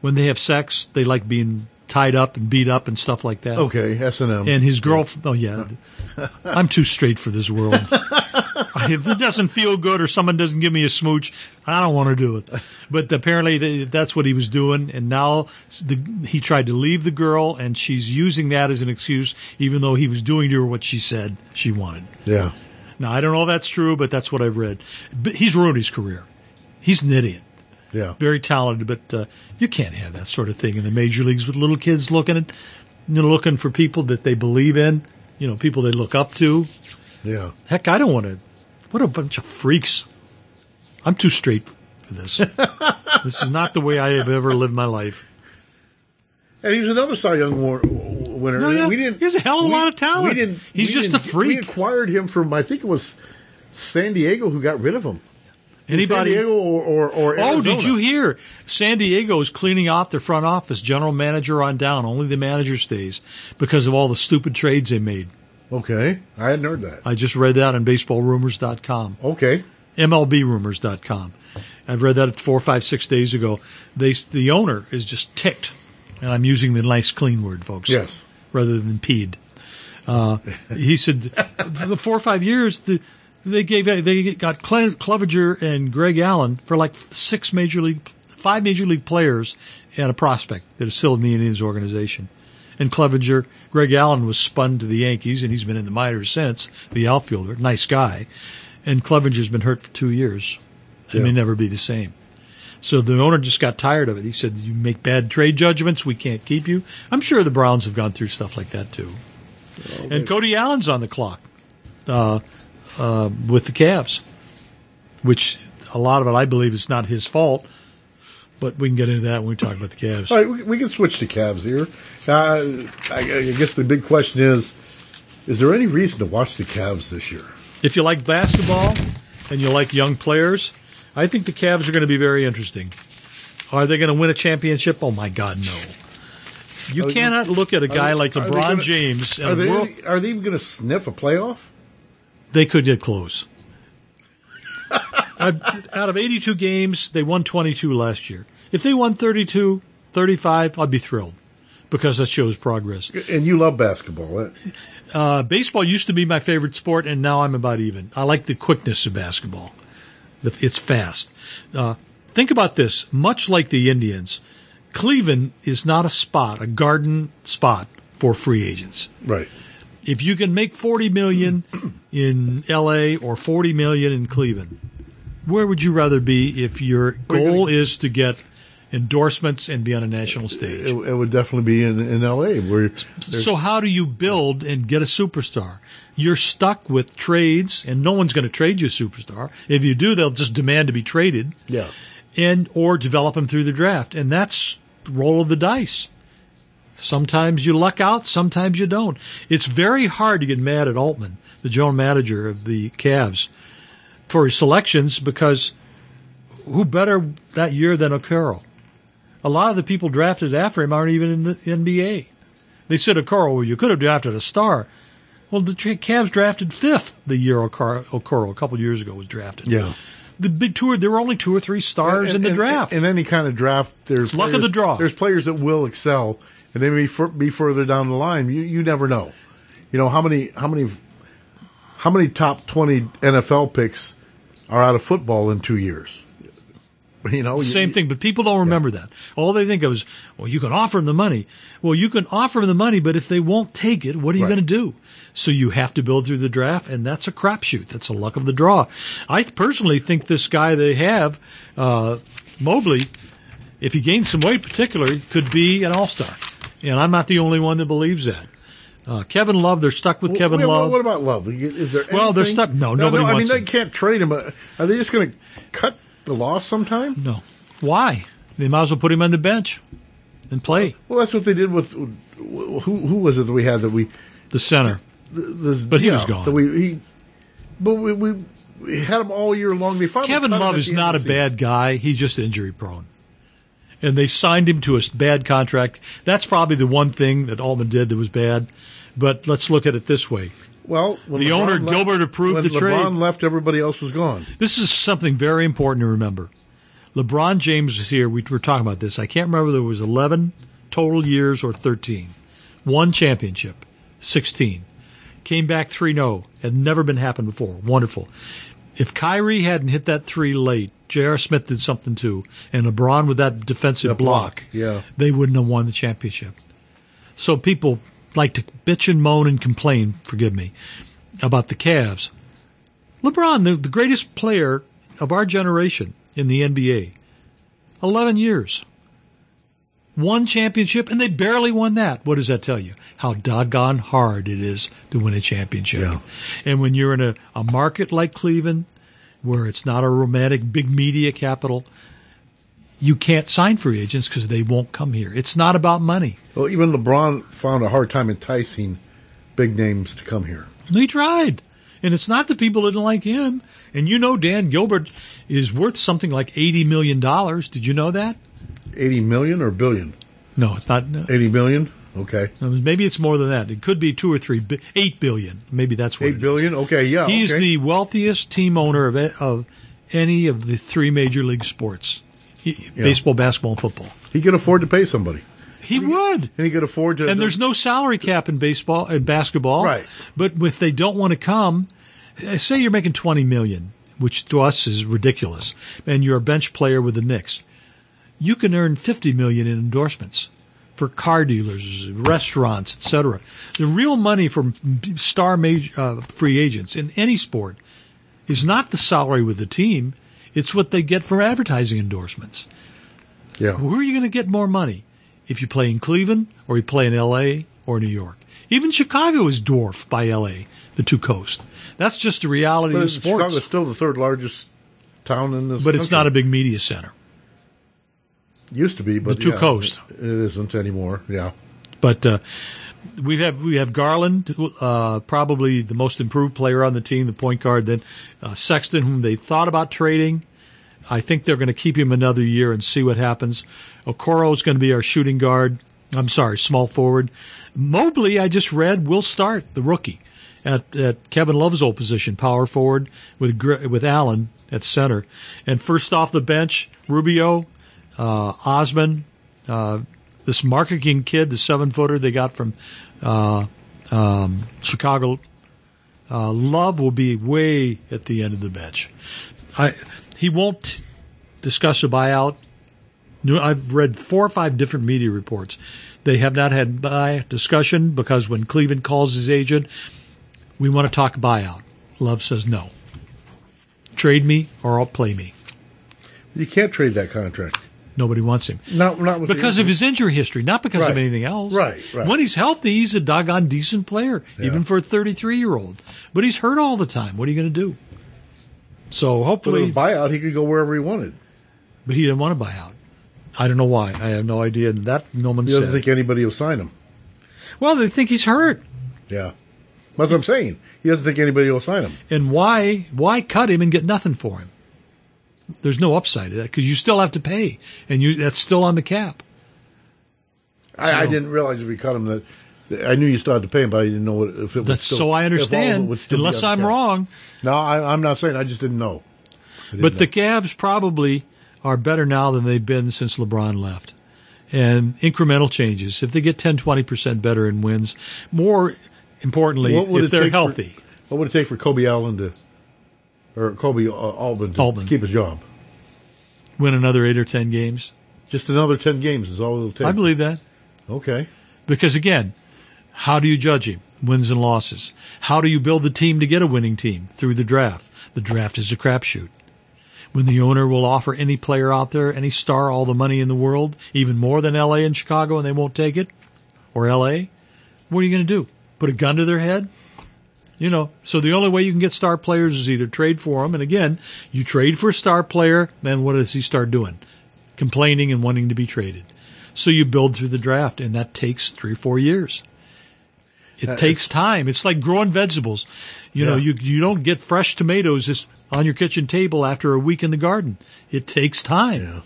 when they have sex, they like being tied up and beat up and stuff like that. Okay, S and M. And his girlfriend, oh yeah, I'm too straight for this world. if it doesn't feel good or someone doesn't give me a smooch, I don't want to do it. But apparently that's what he was doing. And now the, he tried to leave the girl and she's using that as an excuse, even though he was doing to her what she said she wanted. Yeah. Now I don't know if that's true, but that's what I've read. But he's ruined his career. He's an idiot Yeah. very talented, but uh, you can't have that sort of thing in the major leagues with little kids looking at, you know, looking for people that they believe in, you know, people they look up to. Yeah. Heck, I don't want to. What a bunch of freaks! I'm too straight for this. this is not the way I have ever lived my life. And he was another Cy Young war, winner. No, yeah. We didn't. He has a hell of a we- lot of talent. We didn't. He's we just didn't- a freak. We acquired him from I think it was San Diego who got rid of him. Anybody? San Diego or or, or Oh, did you hear? San Diego is cleaning out their front office, general manager on down. Only the manager stays because of all the stupid trades they made. Okay, I hadn't heard that. I just read that on baseballrumors.com. Okay. MLBrumors.com. I've read that four, five, six days ago. They, the owner is just ticked, and I'm using the nice clean word, folks. Yes. Rather than peed. Uh, he said, the four or five years, the, they gave, they got Cle- Clevinger and Greg Allen for like six major league, five major league players and a prospect that is still in the Indians organization. And Clevinger, Greg Allen was spun to the Yankees, and he's been in the minors since. The outfielder, nice guy, and Clevinger's been hurt for two years. It may never be the same. So the owner just got tired of it. He said, "You make bad trade judgments. We can't keep you." I'm sure the Browns have gone through stuff like that too. And Cody Allen's on the clock uh, uh, with the Cavs, which a lot of it I believe is not his fault. But we can get into that when we talk about the Cavs. All right, we, we can switch to Cavs here. Uh, I, I guess the big question is: Is there any reason to watch the Cavs this year? If you like basketball and you like young players, I think the Cavs are going to be very interesting. Are they going to win a championship? Oh my God, no. You Are they- cannot look at a guy they- like are LeBron gonna- James Are they world, are they even going to sniff a playoff? they could get close. Out out of 82 games, they won 22 last year. If they won 32, 35, I'd be thrilled because that shows progress. And you love basketball. That- Uh, baseball used to be my favorite sport, and now I'm about even. I like the quickness of basketball. It's fast. Uh, think about this. Much like the Indians, Cleveland is not a spot, a garden spot for free agents. Right. If you can make 40 million in LA or 40 million in Cleveland, where would you rather be if your goal is to get endorsements and be on a national stage? It, it would definitely be in in L.A. Where So how do you build and get a superstar? You're stuck with trades, and no one's going to trade you a superstar. If you do, they'll just demand to be traded, yeah, and or develop them through the draft, and that's roll of the dice. Sometimes you luck out, sometimes you don't. It's very hard to get mad at Altman, the general manager of the Cavs, for his selections because who better that year than Okoro? A lot of the people drafted after him aren't even in the NBA. They said Okoro, well, you could have drafted a star. Well, the Cavs drafted fifth the year Okoro, Okoro a couple years ago was drafted. yeah, the big tour. There were only two or three stars in the draft. In, any kind of draft, there's Luck of the draw. There's players that will excel, and they may be further down the line. You you never know. You know how many how many how many top twenty NFL picks are out of football in two years. You know, Same you, thing, but people don't remember that. All they think of is, well, you can offer them the money. Well, you can offer them the money, but if they won't take it, what are you Right. going to do? So you have to build through the draft, and that's a crapshoot. That's a luck of the draw. I personally think this guy they have, uh, Mobley, if he gains some weight, particularly, could be an all-star. And I'm not the only one that believes that. Uh, Kevin Love, they're stuck with Kevin Wait, Love. What about Love? Is there? Well, they're stuck- no, nobody No, I mean, wants they can't trade him. Are they just going to cut the loss sometime? no. Why? They might as well put him on the bench and play Well, that's what they did with who? Who was it that we had that we? the center. This, But he was gone. That we, he, but we, we, we had him all year long. They finally Kevin Love is not a bad guy. He's just injury prone. And they signed him to a bad contract. That's probably the one thing that Altman did that was bad. But let's look at it this way. Well, when The LeBron owner, left- Gilbert, approved when the LeBron trade. left, everybody else was gone. This is something very important to remember. LeBron James was here. We were talking about this. I can't remember it was 11 total years or 13. One championship, 16. Came back 3-0. Had never been happened before. Wonderful. If Kyrie hadn't hit that three late, J.R. Smith did something too, and LeBron with that defensive The block, Yeah. they wouldn't have won the championship. So people like to bitch and moan and complain, forgive me, about the Cavs. LeBron, the, the greatest player of our generation in the NBA, 11 years. One championship, and they barely won that. What does that tell you? How doggone hard it is to win a championship. Yeah. And when you're in a, a market like Cleveland, where it's not a romantic big media capital, you can't sign free agents because they won't come here. It's not about money. Well, even LeBron found a hard time enticing big names to come here. He tried. And it's not the people that didn't like him. And you know Dan Gilbert is worth something like $80 million. Did you know that? 80 million or billion? No, it's not. no. 80 million? Okay. Maybe it's more than that. It could be two or three, eight billion. Maybe that's what. it 8 is. Okay, yeah. He's okay. the wealthiest team owner of, of any of the three major league sports: He- baseball, basketball, and football. He could afford to pay somebody. He would. And he could afford to. And there's no salary cap in baseball and basketball. Right. But if they don't want to come, uh, say you're making 20 million, which to us is ridiculous, and you're a bench player with the Knicks, you can earn 50 million in endorsements for car dealers, restaurants, etc. The real money from star major, uh, free agents in any sport is not the salary with the team. It's what they get from advertising endorsements. Yeah. Where are you going to get more money? If you play in Cleveland or you play in LA or New York. Even Chicago is dwarfed by LA, the two coasts. That's just the reality But of sports. Chicago's still the third largest town in this but it's not a big media center. Used to be, but The two yeah, coasts. It isn't anymore. Yeah. But uh, we have we have Garland, uh, probably the most improved player on the team, the point guard. Then uh, Sexton, whom they thought about trading. I think they're going to keep him another year and see what happens. Okoro is going to be our shooting guard. I'm sorry, small forward. Mobley, I just read, will start the rookie at, at Kevin Love's old position, power forward with with Allen at center. And first off the bench, Rubio, uh, Osman, uh, this Markkanen kid, the seven footer they got from uh, um, Chicago. Uh, Love will be way at the end of the bench. I he won't discuss a buyout. I've read four or five different media reports. They have not had buy discussion because when Cleveland calls his agent, we want to talk buyout. Love says no. Trade me or I'll play me. You can't trade that contract. Nobody wants him Not, not because of his injury history, not because of anything else. Right, right. When he's healthy, he's a doggone decent player, Yeah. even for a 33 year old. But he's hurt all the time. What are you going to do? So hopefully, With a buyout, he could go wherever he wanted. but he didn't want to buy out. I don't know why. I have no idea. And that no one He doesn't said. think anybody will sign him. well, they think he's hurt. Yeah. That's what I'm saying. He doesn't think anybody will sign him. And why why cut him and get nothing for him? There's no upside to that because you still have to pay, and you that's still on the cap. I, I didn't realize if we cut him that. I knew you still had to pay him, but I didn't know what, if it was That's still, so I if all of it understand. would still be Unless I'm cap. wrong, No, I, I'm not saying. I just didn't know. didn't But the know. Cavs probably are better now than they've been since LeBron left. And incremental changes. If they get 10, 20% better in wins, more importantly, What would if they're take for- healthy, What would it take for Koby Allen to, or Koby uh, Altman to Altman. keep his job? win another eight or 10 games. Just another ten games is all it'll take. I believe that. Okay. Because again, how do you judge him? Wins and losses. How do you build the team to get a winning team? Through the draft. The draft is a crapshoot. When the owner will offer any player out there, any star, all the money in the world, even more than LA and Chicago, and they won't take it, or LA, what are you going to do? Put a gun to their head? You know, so the only way you can get star players is either trade for them, and again, you trade for a star player, then what does he start doing? Complaining and wanting to be traded. So you build through the draft, and that takes three four years. It That takes time. It's like growing vegetables. You know, you you don't get fresh tomatoes just on your kitchen table after a week in the garden. It takes time, Yeah.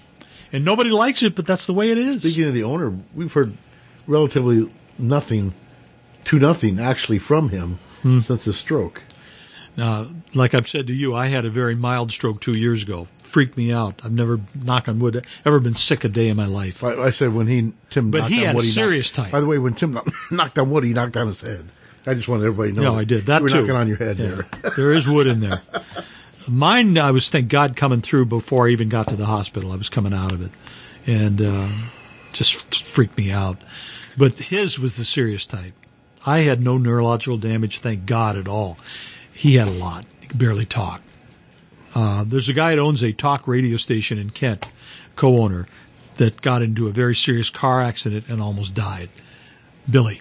and nobody likes it, but that's the way it is. Speaking of the owner, we've heard relatively nothing, to nothing actually from him Hmm. since his stroke. Uh, like I've said to you, I had a very mild stroke two years ago. Freaked me out. I've never, knock on wood, ever been sick a day in my life. I, I said when he Tim, But knocked he on had a wood, serious knocked, type. By the way, when Tim knocked, knocked on wood, he knocked on his head. I just wanted everybody to know. No, I did that you were too. knocking on your head Yeah. there. there is wood in there. Mine, I was thank God coming through before I even got to the hospital. I was coming out of it, and uh, just freaked me out. But his was the serious type. I had no neurological damage, thank God, at all. He had a lot. He could barely talk. Uh, there's a guy that owns a talk radio station in Kent, co-owner, that got into a very serious car accident and almost died. Billy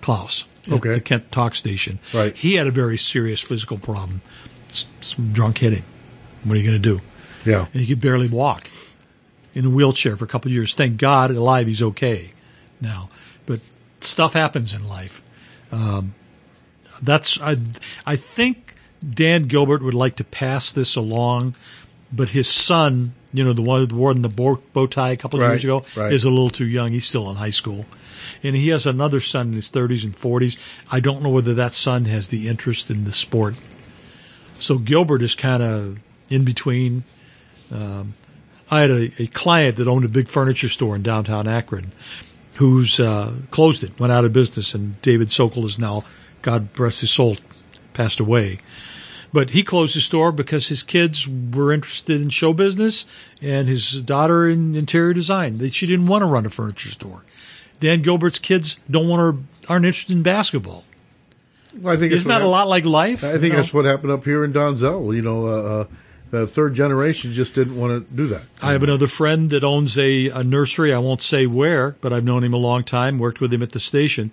Klaus Okay. the Kent talk station. Right. He had a very serious physical problem. Some drunk hit him. What are you going to do? Yeah. And he could barely walk in a wheelchair for a couple of years. Thank God, alive, he's okay now. But stuff happens in life. Um, that's I. I think Dan Gilbert would like to pass this along, but his son, you know, the one who wore the bow, bow tie a couple of Right, years ago, right. is a little too young. He's still in high school, and he has another son in his 30s and 40s. I don't know whether that son has the interest in the sport. So Gilbert is kind of in between. Um, I had a, a client that owned a big furniture store in downtown Akron, who's uh, closed it, went out of business, and David Sokol is now, God bless his soul, passed away. But he closed his store because his kids were interested in show business and his daughter in interior design. She didn't want to run a furniture store. Dan Gilbert's kids don't want to, aren't interested in basketball. Well, I think it's Isn't that a lot like life? I think You know? that's what happened up here in Donzell. You know, uh, uh, the third generation just didn't want to do that. I have another friend that owns a, a nursery. I won't say where, but I've known him a long time, worked with him at the station,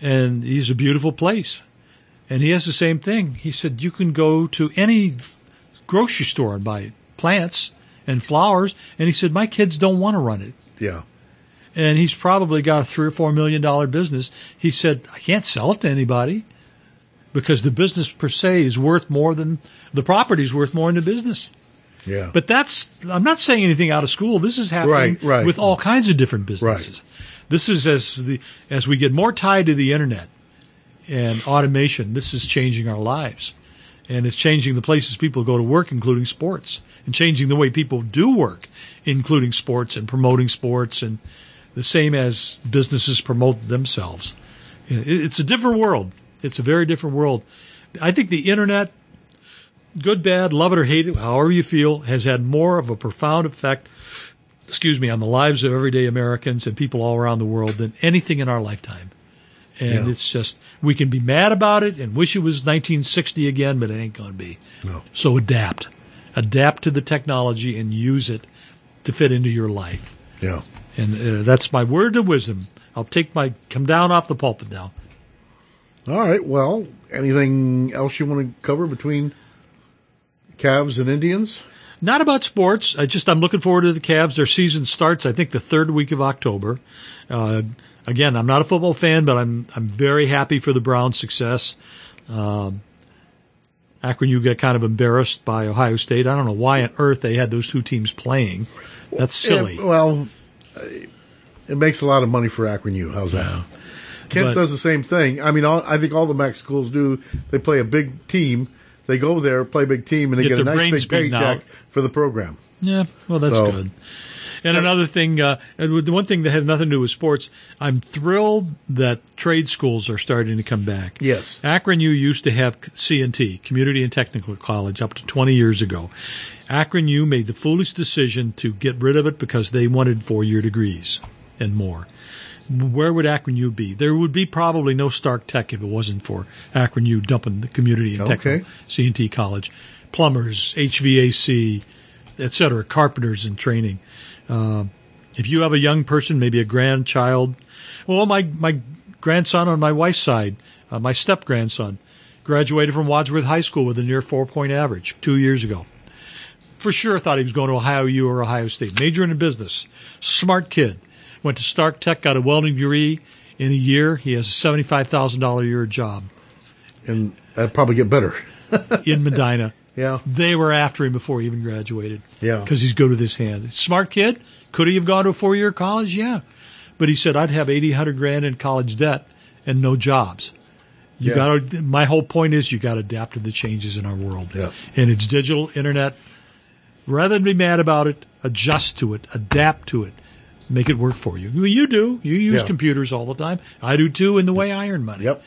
and he's a beautiful place. And he has the same thing. He said, you can go to any grocery store and buy plants and flowers. And he said, my kids don't want to run it. Yeah. And he's probably got a three or four million dollar business. He said, I can't sell it to anybody because the business per se is worth more than the property is worth more than the business. Yeah. But that's, I'm not saying anything out of school. This is happening Right, right. with all kinds of different businesses. Right. This is as the, as we get more tied to the internet and automation, this is changing our lives. And it's changing the places people go to work, including sports, and changing the way people do work, including sports and promoting sports and the same as businesses promote themselves. It's a different world. It's a very different world. I think the internet good, bad, love it or hate it, however you feel, has had more of a profound effect, excuse me, on the lives of everyday Americans and people all around the world than anything in our lifetime. And Yeah. it's just, we can be mad about it and wish it was 1960 again, but it ain't going to be. No. So adapt. Adapt to the technology and use it to fit into your life. Yeah. And uh, that's my word of wisdom. I'll take my, come down off the pulpit now. All right. Well, anything else you want to cover between Cavs and Indians? Not about sports. I just I'm looking forward to the Cavs. Their season starts, I think, the third week of October. Uh, again, I'm not a football fan, but I'm I'm very happy for the Browns' success. Um, Akron, you get kind of embarrassed by Ohio State. I don't know why on earth they had those two teams playing. That's silly. Well, uh, it makes a lot of money for Akron U. How's that? Yeah. Kent But- does the same thing. I mean, all, I think all the MAC schools do. They play a big team they go there, play big team, and they Get get, a nice big paycheck out. for the program. Yeah, well, that's So- good. And another thing, uh, and the one thing that has nothing to do with sports, I'm thrilled that trade schools are starting to come back. Yes. Akron U used to have C&T, Community and Technical College, up to 20 years ago. Akron U made the foolish decision to get rid of it because they wanted four-year degrees and more. Where would Akron U be? There would be probably no Stark Tech if it wasn't for Akron U dumping the Community and C and T College. Plumbers, HVAC, et cetera, carpenters in training. Uh, if you have a young person, maybe a grandchild, well, my my grandson on my wife's side, uh, my step grandson, graduated from Wadsworth High School with a near four point average two years ago. For sure, thought he was going to Ohio U or Ohio State. Majoring in business, smart kid. Went to Stark Tech, got a welding degree. In a year, he has a seventy-five thousand dollar a year job And that'd probably get better. in Medina. Yeah. They were after him before he even graduated. Yeah. because he's good with his hands. Smart kid. Could he have gone to a four year college? Yeah. But he said, I'd have 80, 100 grand in college debt and no jobs. You Yeah. gotta, my whole point is you gotta adapt to the changes in our world. Yeah. And it's digital, internet. Rather than be mad about it, adjust to it, adapt to it, make it work for you. Well, You do. You use Yeah. computers all the time. I do too in the way I earn money. Yep.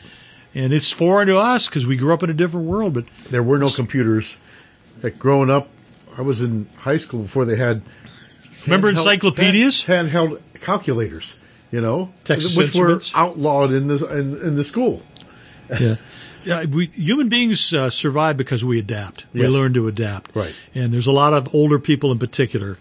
And it's foreign to us because we grew up in a different world, but There were no computers. Like growing up, I was in high school before they had. remember handheld- encyclopedias? Handheld calculators, you know, Texas which were outlawed in the in, in the school. yeah. Yeah, we, human beings uh, survive because we adapt. We learn to adapt. Right. And there's a lot of older people in particular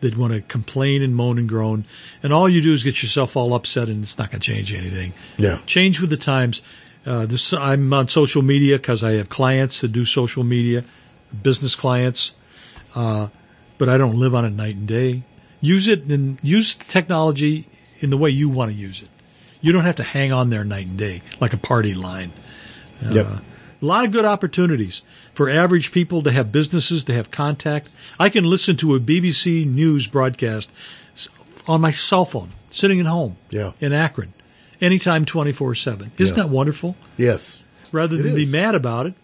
that want to complain and moan and groan. And all you do is get yourself all upset and it's not going to change anything. Yeah. Change with the times. Uh, this, I'm on social media because I have clients that do social media, business clients. Uh, but I don't live on it night and day. Use it and use the technology in the way you want to use it. You don't have to hang on there night and day like a party line. Yep. Uh, a lot of good opportunities for average people to have businesses, to have contact. I can listen to a BBC News broadcast on my cell phone, sitting at home Yeah. in Akron, anytime 24 7. Isn't Yeah. that wonderful? Yes. Rather than be mad about it,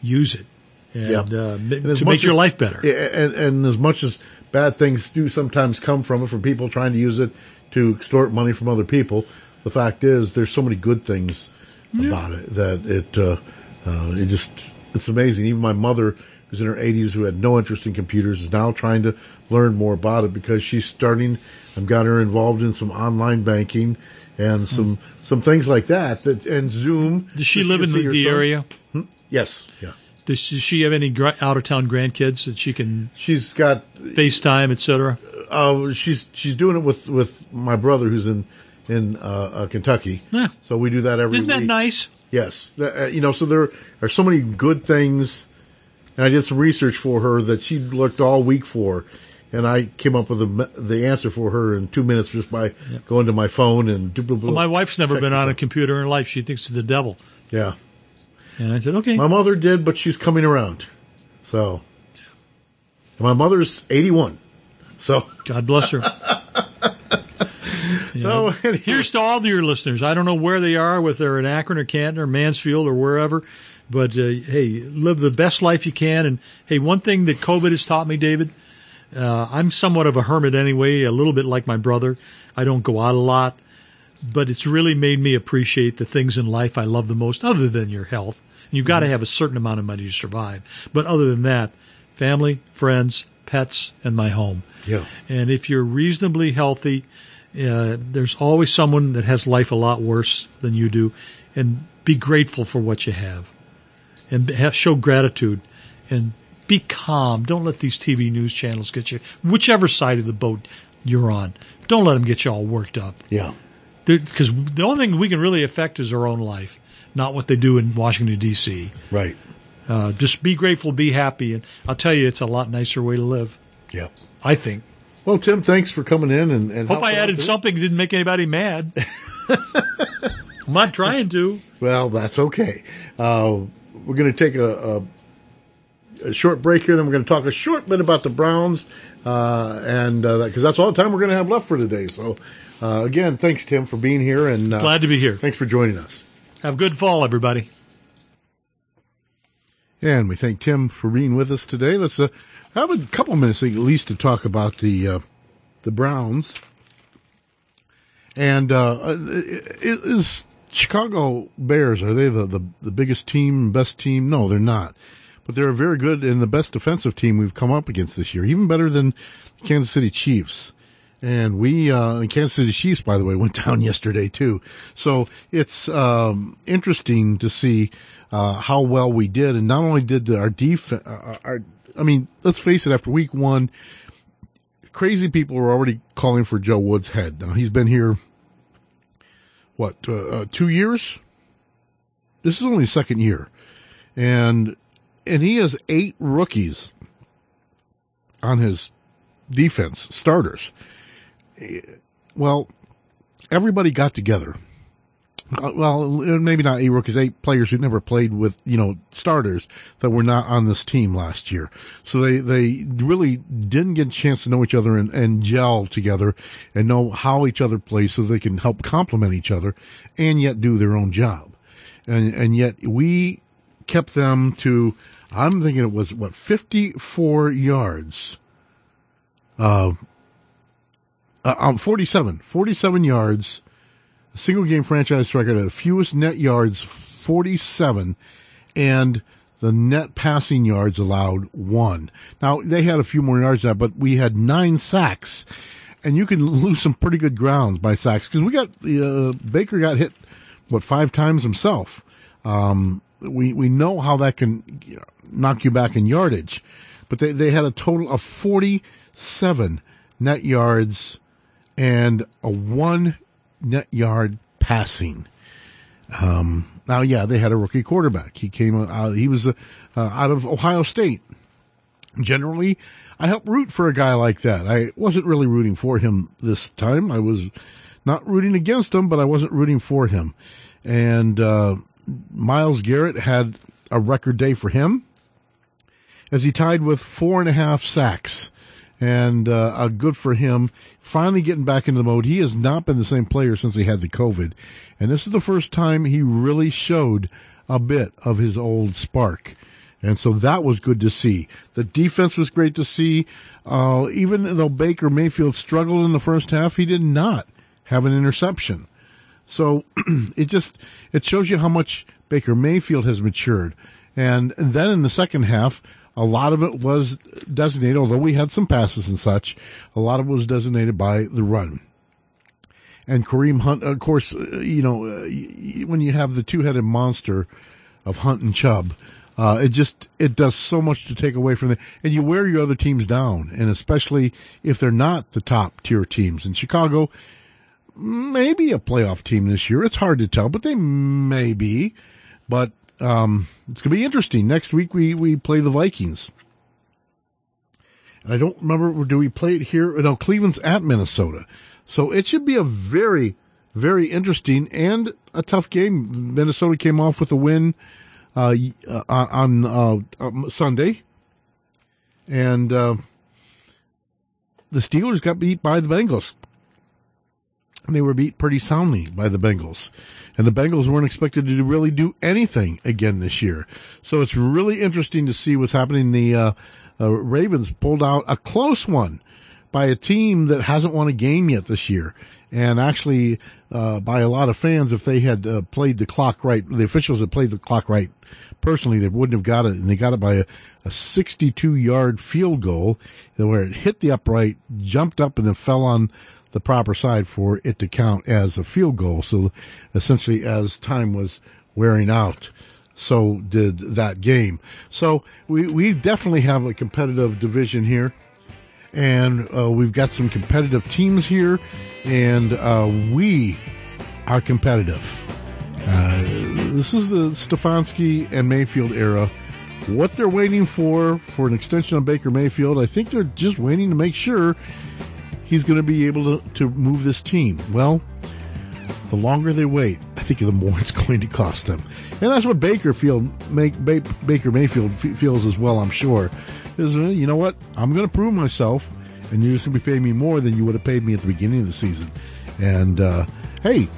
use it. And, Yeah. uh, And to make your as- life better. And, and as much as bad things do sometimes come from it, from people trying to use it to extort money from other people, the fact is there's so many good things about it that it uh, uh, it just it's amazing. Even my mother, who's in her 80s, who had no interest in computers, is now trying to learn more about it because she's starting. I've got her involved in some online banking and some some things like that. That and Zoom. Does she live in the, the area? Yes. Yeah. Does she, does she have any gr- out of town grandkids that she can She's got FaceTime, etc. cetera? Uh, she's she's doing it with with my brother who's in in uh, uh, Kentucky. Yeah. So we do that every Isn't that week. nice? Yes. Uh, you know, so there are so many good things. And I did some research for her that she looked all week for, and I came up with the the answer for her in two minutes just by going to my phone and. do- do- do- Well, my wife's never been on a computer in her life. She thinks it's the devil. Yeah. And I said, okay. My mother did, but she's coming around. So. And my mother's eighty one. So. God bless her. You know, So, anyway. Here's to all your listeners. I don't know where they are, whether they're in Akron or Canton or Mansfield or wherever, but uh, hey, live the best life you can. And hey, one thing that COVID has taught me, David, uh, I'm somewhat of a hermit anyway, a little bit like my brother. I don't go out a lot, but it's really made me appreciate the things in life I love the most, other than your health. And you've got to have a certain amount of money to survive. But other than that, family, friends, pets, and my home. Yeah. And if you're reasonably healthy, uh, there's always someone that has life a lot worse than you do, and be grateful for what you have, and ha show gratitude, and be calm. Don't let these TV news channels get you, whichever side of the boat you're on. Don't let them get you all worked up, Yeah. because the only thing we can really affect is our own life, not what they do in Washington D.C. Right. Uh, just be grateful, be happy, and I'll tell you, it's a lot nicer way to live. Yeah. I think. Well, Tim, thanks for coming in and, and Hope I added something that didn't make anybody mad. I'm not trying to. Well, that's okay. Uh, we're going to take a, a, a short break here, then we're going to talk a short bit about the Browns, uh, and because that's all the time we're going to have left for today. So, uh, again, thanks, Tim, for being here, and uh, Glad to be here. thanks for joining us. Have a good fall, everybody. And we thank Tim for being with us today. Let's uh, have a couple minutes at least to talk about the uh, the Browns. And uh, is Chicago Bears are they the, the the biggest team, best team? No, they're not. But they're a very good and the best defensive team we've come up against this year, even better than Kansas City Chiefs. And we, uh, Kansas City Chiefs, by the way, went down yesterday too. So it's, um, interesting to see, uh, how well we did. And not only did our defense, uh, our, I mean, let's face it, after week one, crazy people were already calling for Joe Woods' head. Now he's been here, what, uh, uh two years? This is only his second year. And, and he has eight rookies on his defense starters well, everybody got together. Well, maybe not eight rookies, eight players who never played with, you know, starters that were not on this team last year. So they, they really didn't get a chance to know each other and, and gel together and know how each other plays so they can help complement each other and yet do their own job. And, and yet we kept them to, I'm thinking it was what, 54 yards, uh, uh, um, 47, 47 yards, single game franchise record at the fewest net yards, 47, and the net passing yards allowed one. Now they had a few more yards than that, but we had nine sacks, and you can lose some pretty good grounds by sacks because we got uh, Baker got hit what five times himself. Um, we we know how that can knock you back in yardage, but they they had a total of 47 net yards and a one net yard passing. Um, now, yeah, they had a rookie quarterback. He came out, he was uh, out of Ohio State. Generally, I help root for a guy like that. I wasn't really rooting for him this time. I was not rooting against him, but I wasn't rooting for him. And, uh, Myles Garrett had a record day for him as he tied with four and a half sacks and uh, good for him. Finally getting back into the mode. He has not been the same player since he had the COVID, and this is the first time he really showed a bit of his old spark. And so that was good to see. The defense was great to see. Uh, even though Baker Mayfield struggled in the first half, he did not have an interception. So it just, it shows you how much Baker Mayfield has matured. And then in the second half, a lot of it was designated, although we had some passes and such, a lot of it was designated by the run. And Kareem Hunt, of course, uh, you know, uh, when you have the two-headed monster of Hunt and Chubb, uh, it just, it does so much to take away from it. And you wear your other teams down, and especially if they're not the top tier teams. In Chicago, maybe a playoff team this year. It's hard to tell, but they may be. But um, it's going to be interesting. Next week we, we play the Vikings. And I don't remember, do we play it here? No, Cleveland's at Minnesota. So it should be a very, very interesting and a tough game. Minnesota came off with a win, uh, on, uh, um, Sunday. And, uh, the Steelers got beat by the Bengals. They were beat pretty soundly by the Bengals and the Bengals weren't expected to really do anything again this year. So it's really interesting to see what's happening. The uh, uh, Ravens pulled out a close one by a team that hasn't won a game yet this year. And actually, uh, by a lot of fans, if they had uh, played the clock right, the officials had played the clock right personally, they wouldn't have got it. And they got it by a, a 62 yard field goal where it hit the upright, jumped up, and then fell on the proper side for it to count as a field goal. So essentially as time was wearing out, so did that game. So we, we definitely have a competitive division here and uh, we've got some competitive teams here and uh, we are competitive. Uh, this is the Stefanski and Mayfield era. What they're waiting for for an extension on Baker Mayfield, I think they're just waiting to make sure he's going to be able to, to move this team. Well, the longer they wait, I think the more it's going to cost them. And that's what Baker Field, make, Baker Mayfield feels as well, I'm sure. Is, uh, you know what? I'm going to prove myself, and you're just going to be paying me more than you would have paid me at the beginning of the season. And, uh, hey,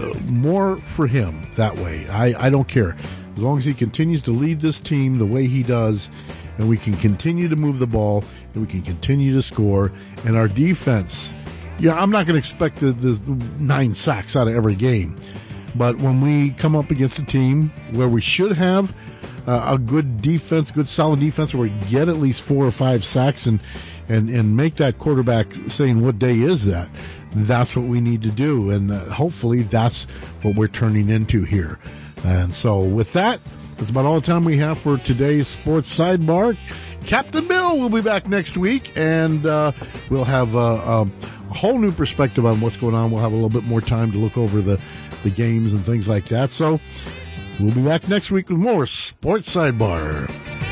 uh, more for him that way. I, I don't care. As long as he continues to lead this team the way he does, and we can continue to move the ball, and we can continue to score, and our defense, yeah, I'm not going to expect the, the nine sacks out of every game. But when we come up against a team where we should have uh, a good defense, good solid defense, where we get at least four or five sacks and and and make that quarterback saying, "What day is that?" That's what we need to do, and uh, hopefully that's what we're turning into here. And so, with that, that's about all the time we have for today's sports sidebar. Captain Bill will be back next week, and uh, we'll have a whole new perspective on what's going on. We'll have a little bit more time to look over the the games and things like that. So we'll be back next week with more Sports Sidebar.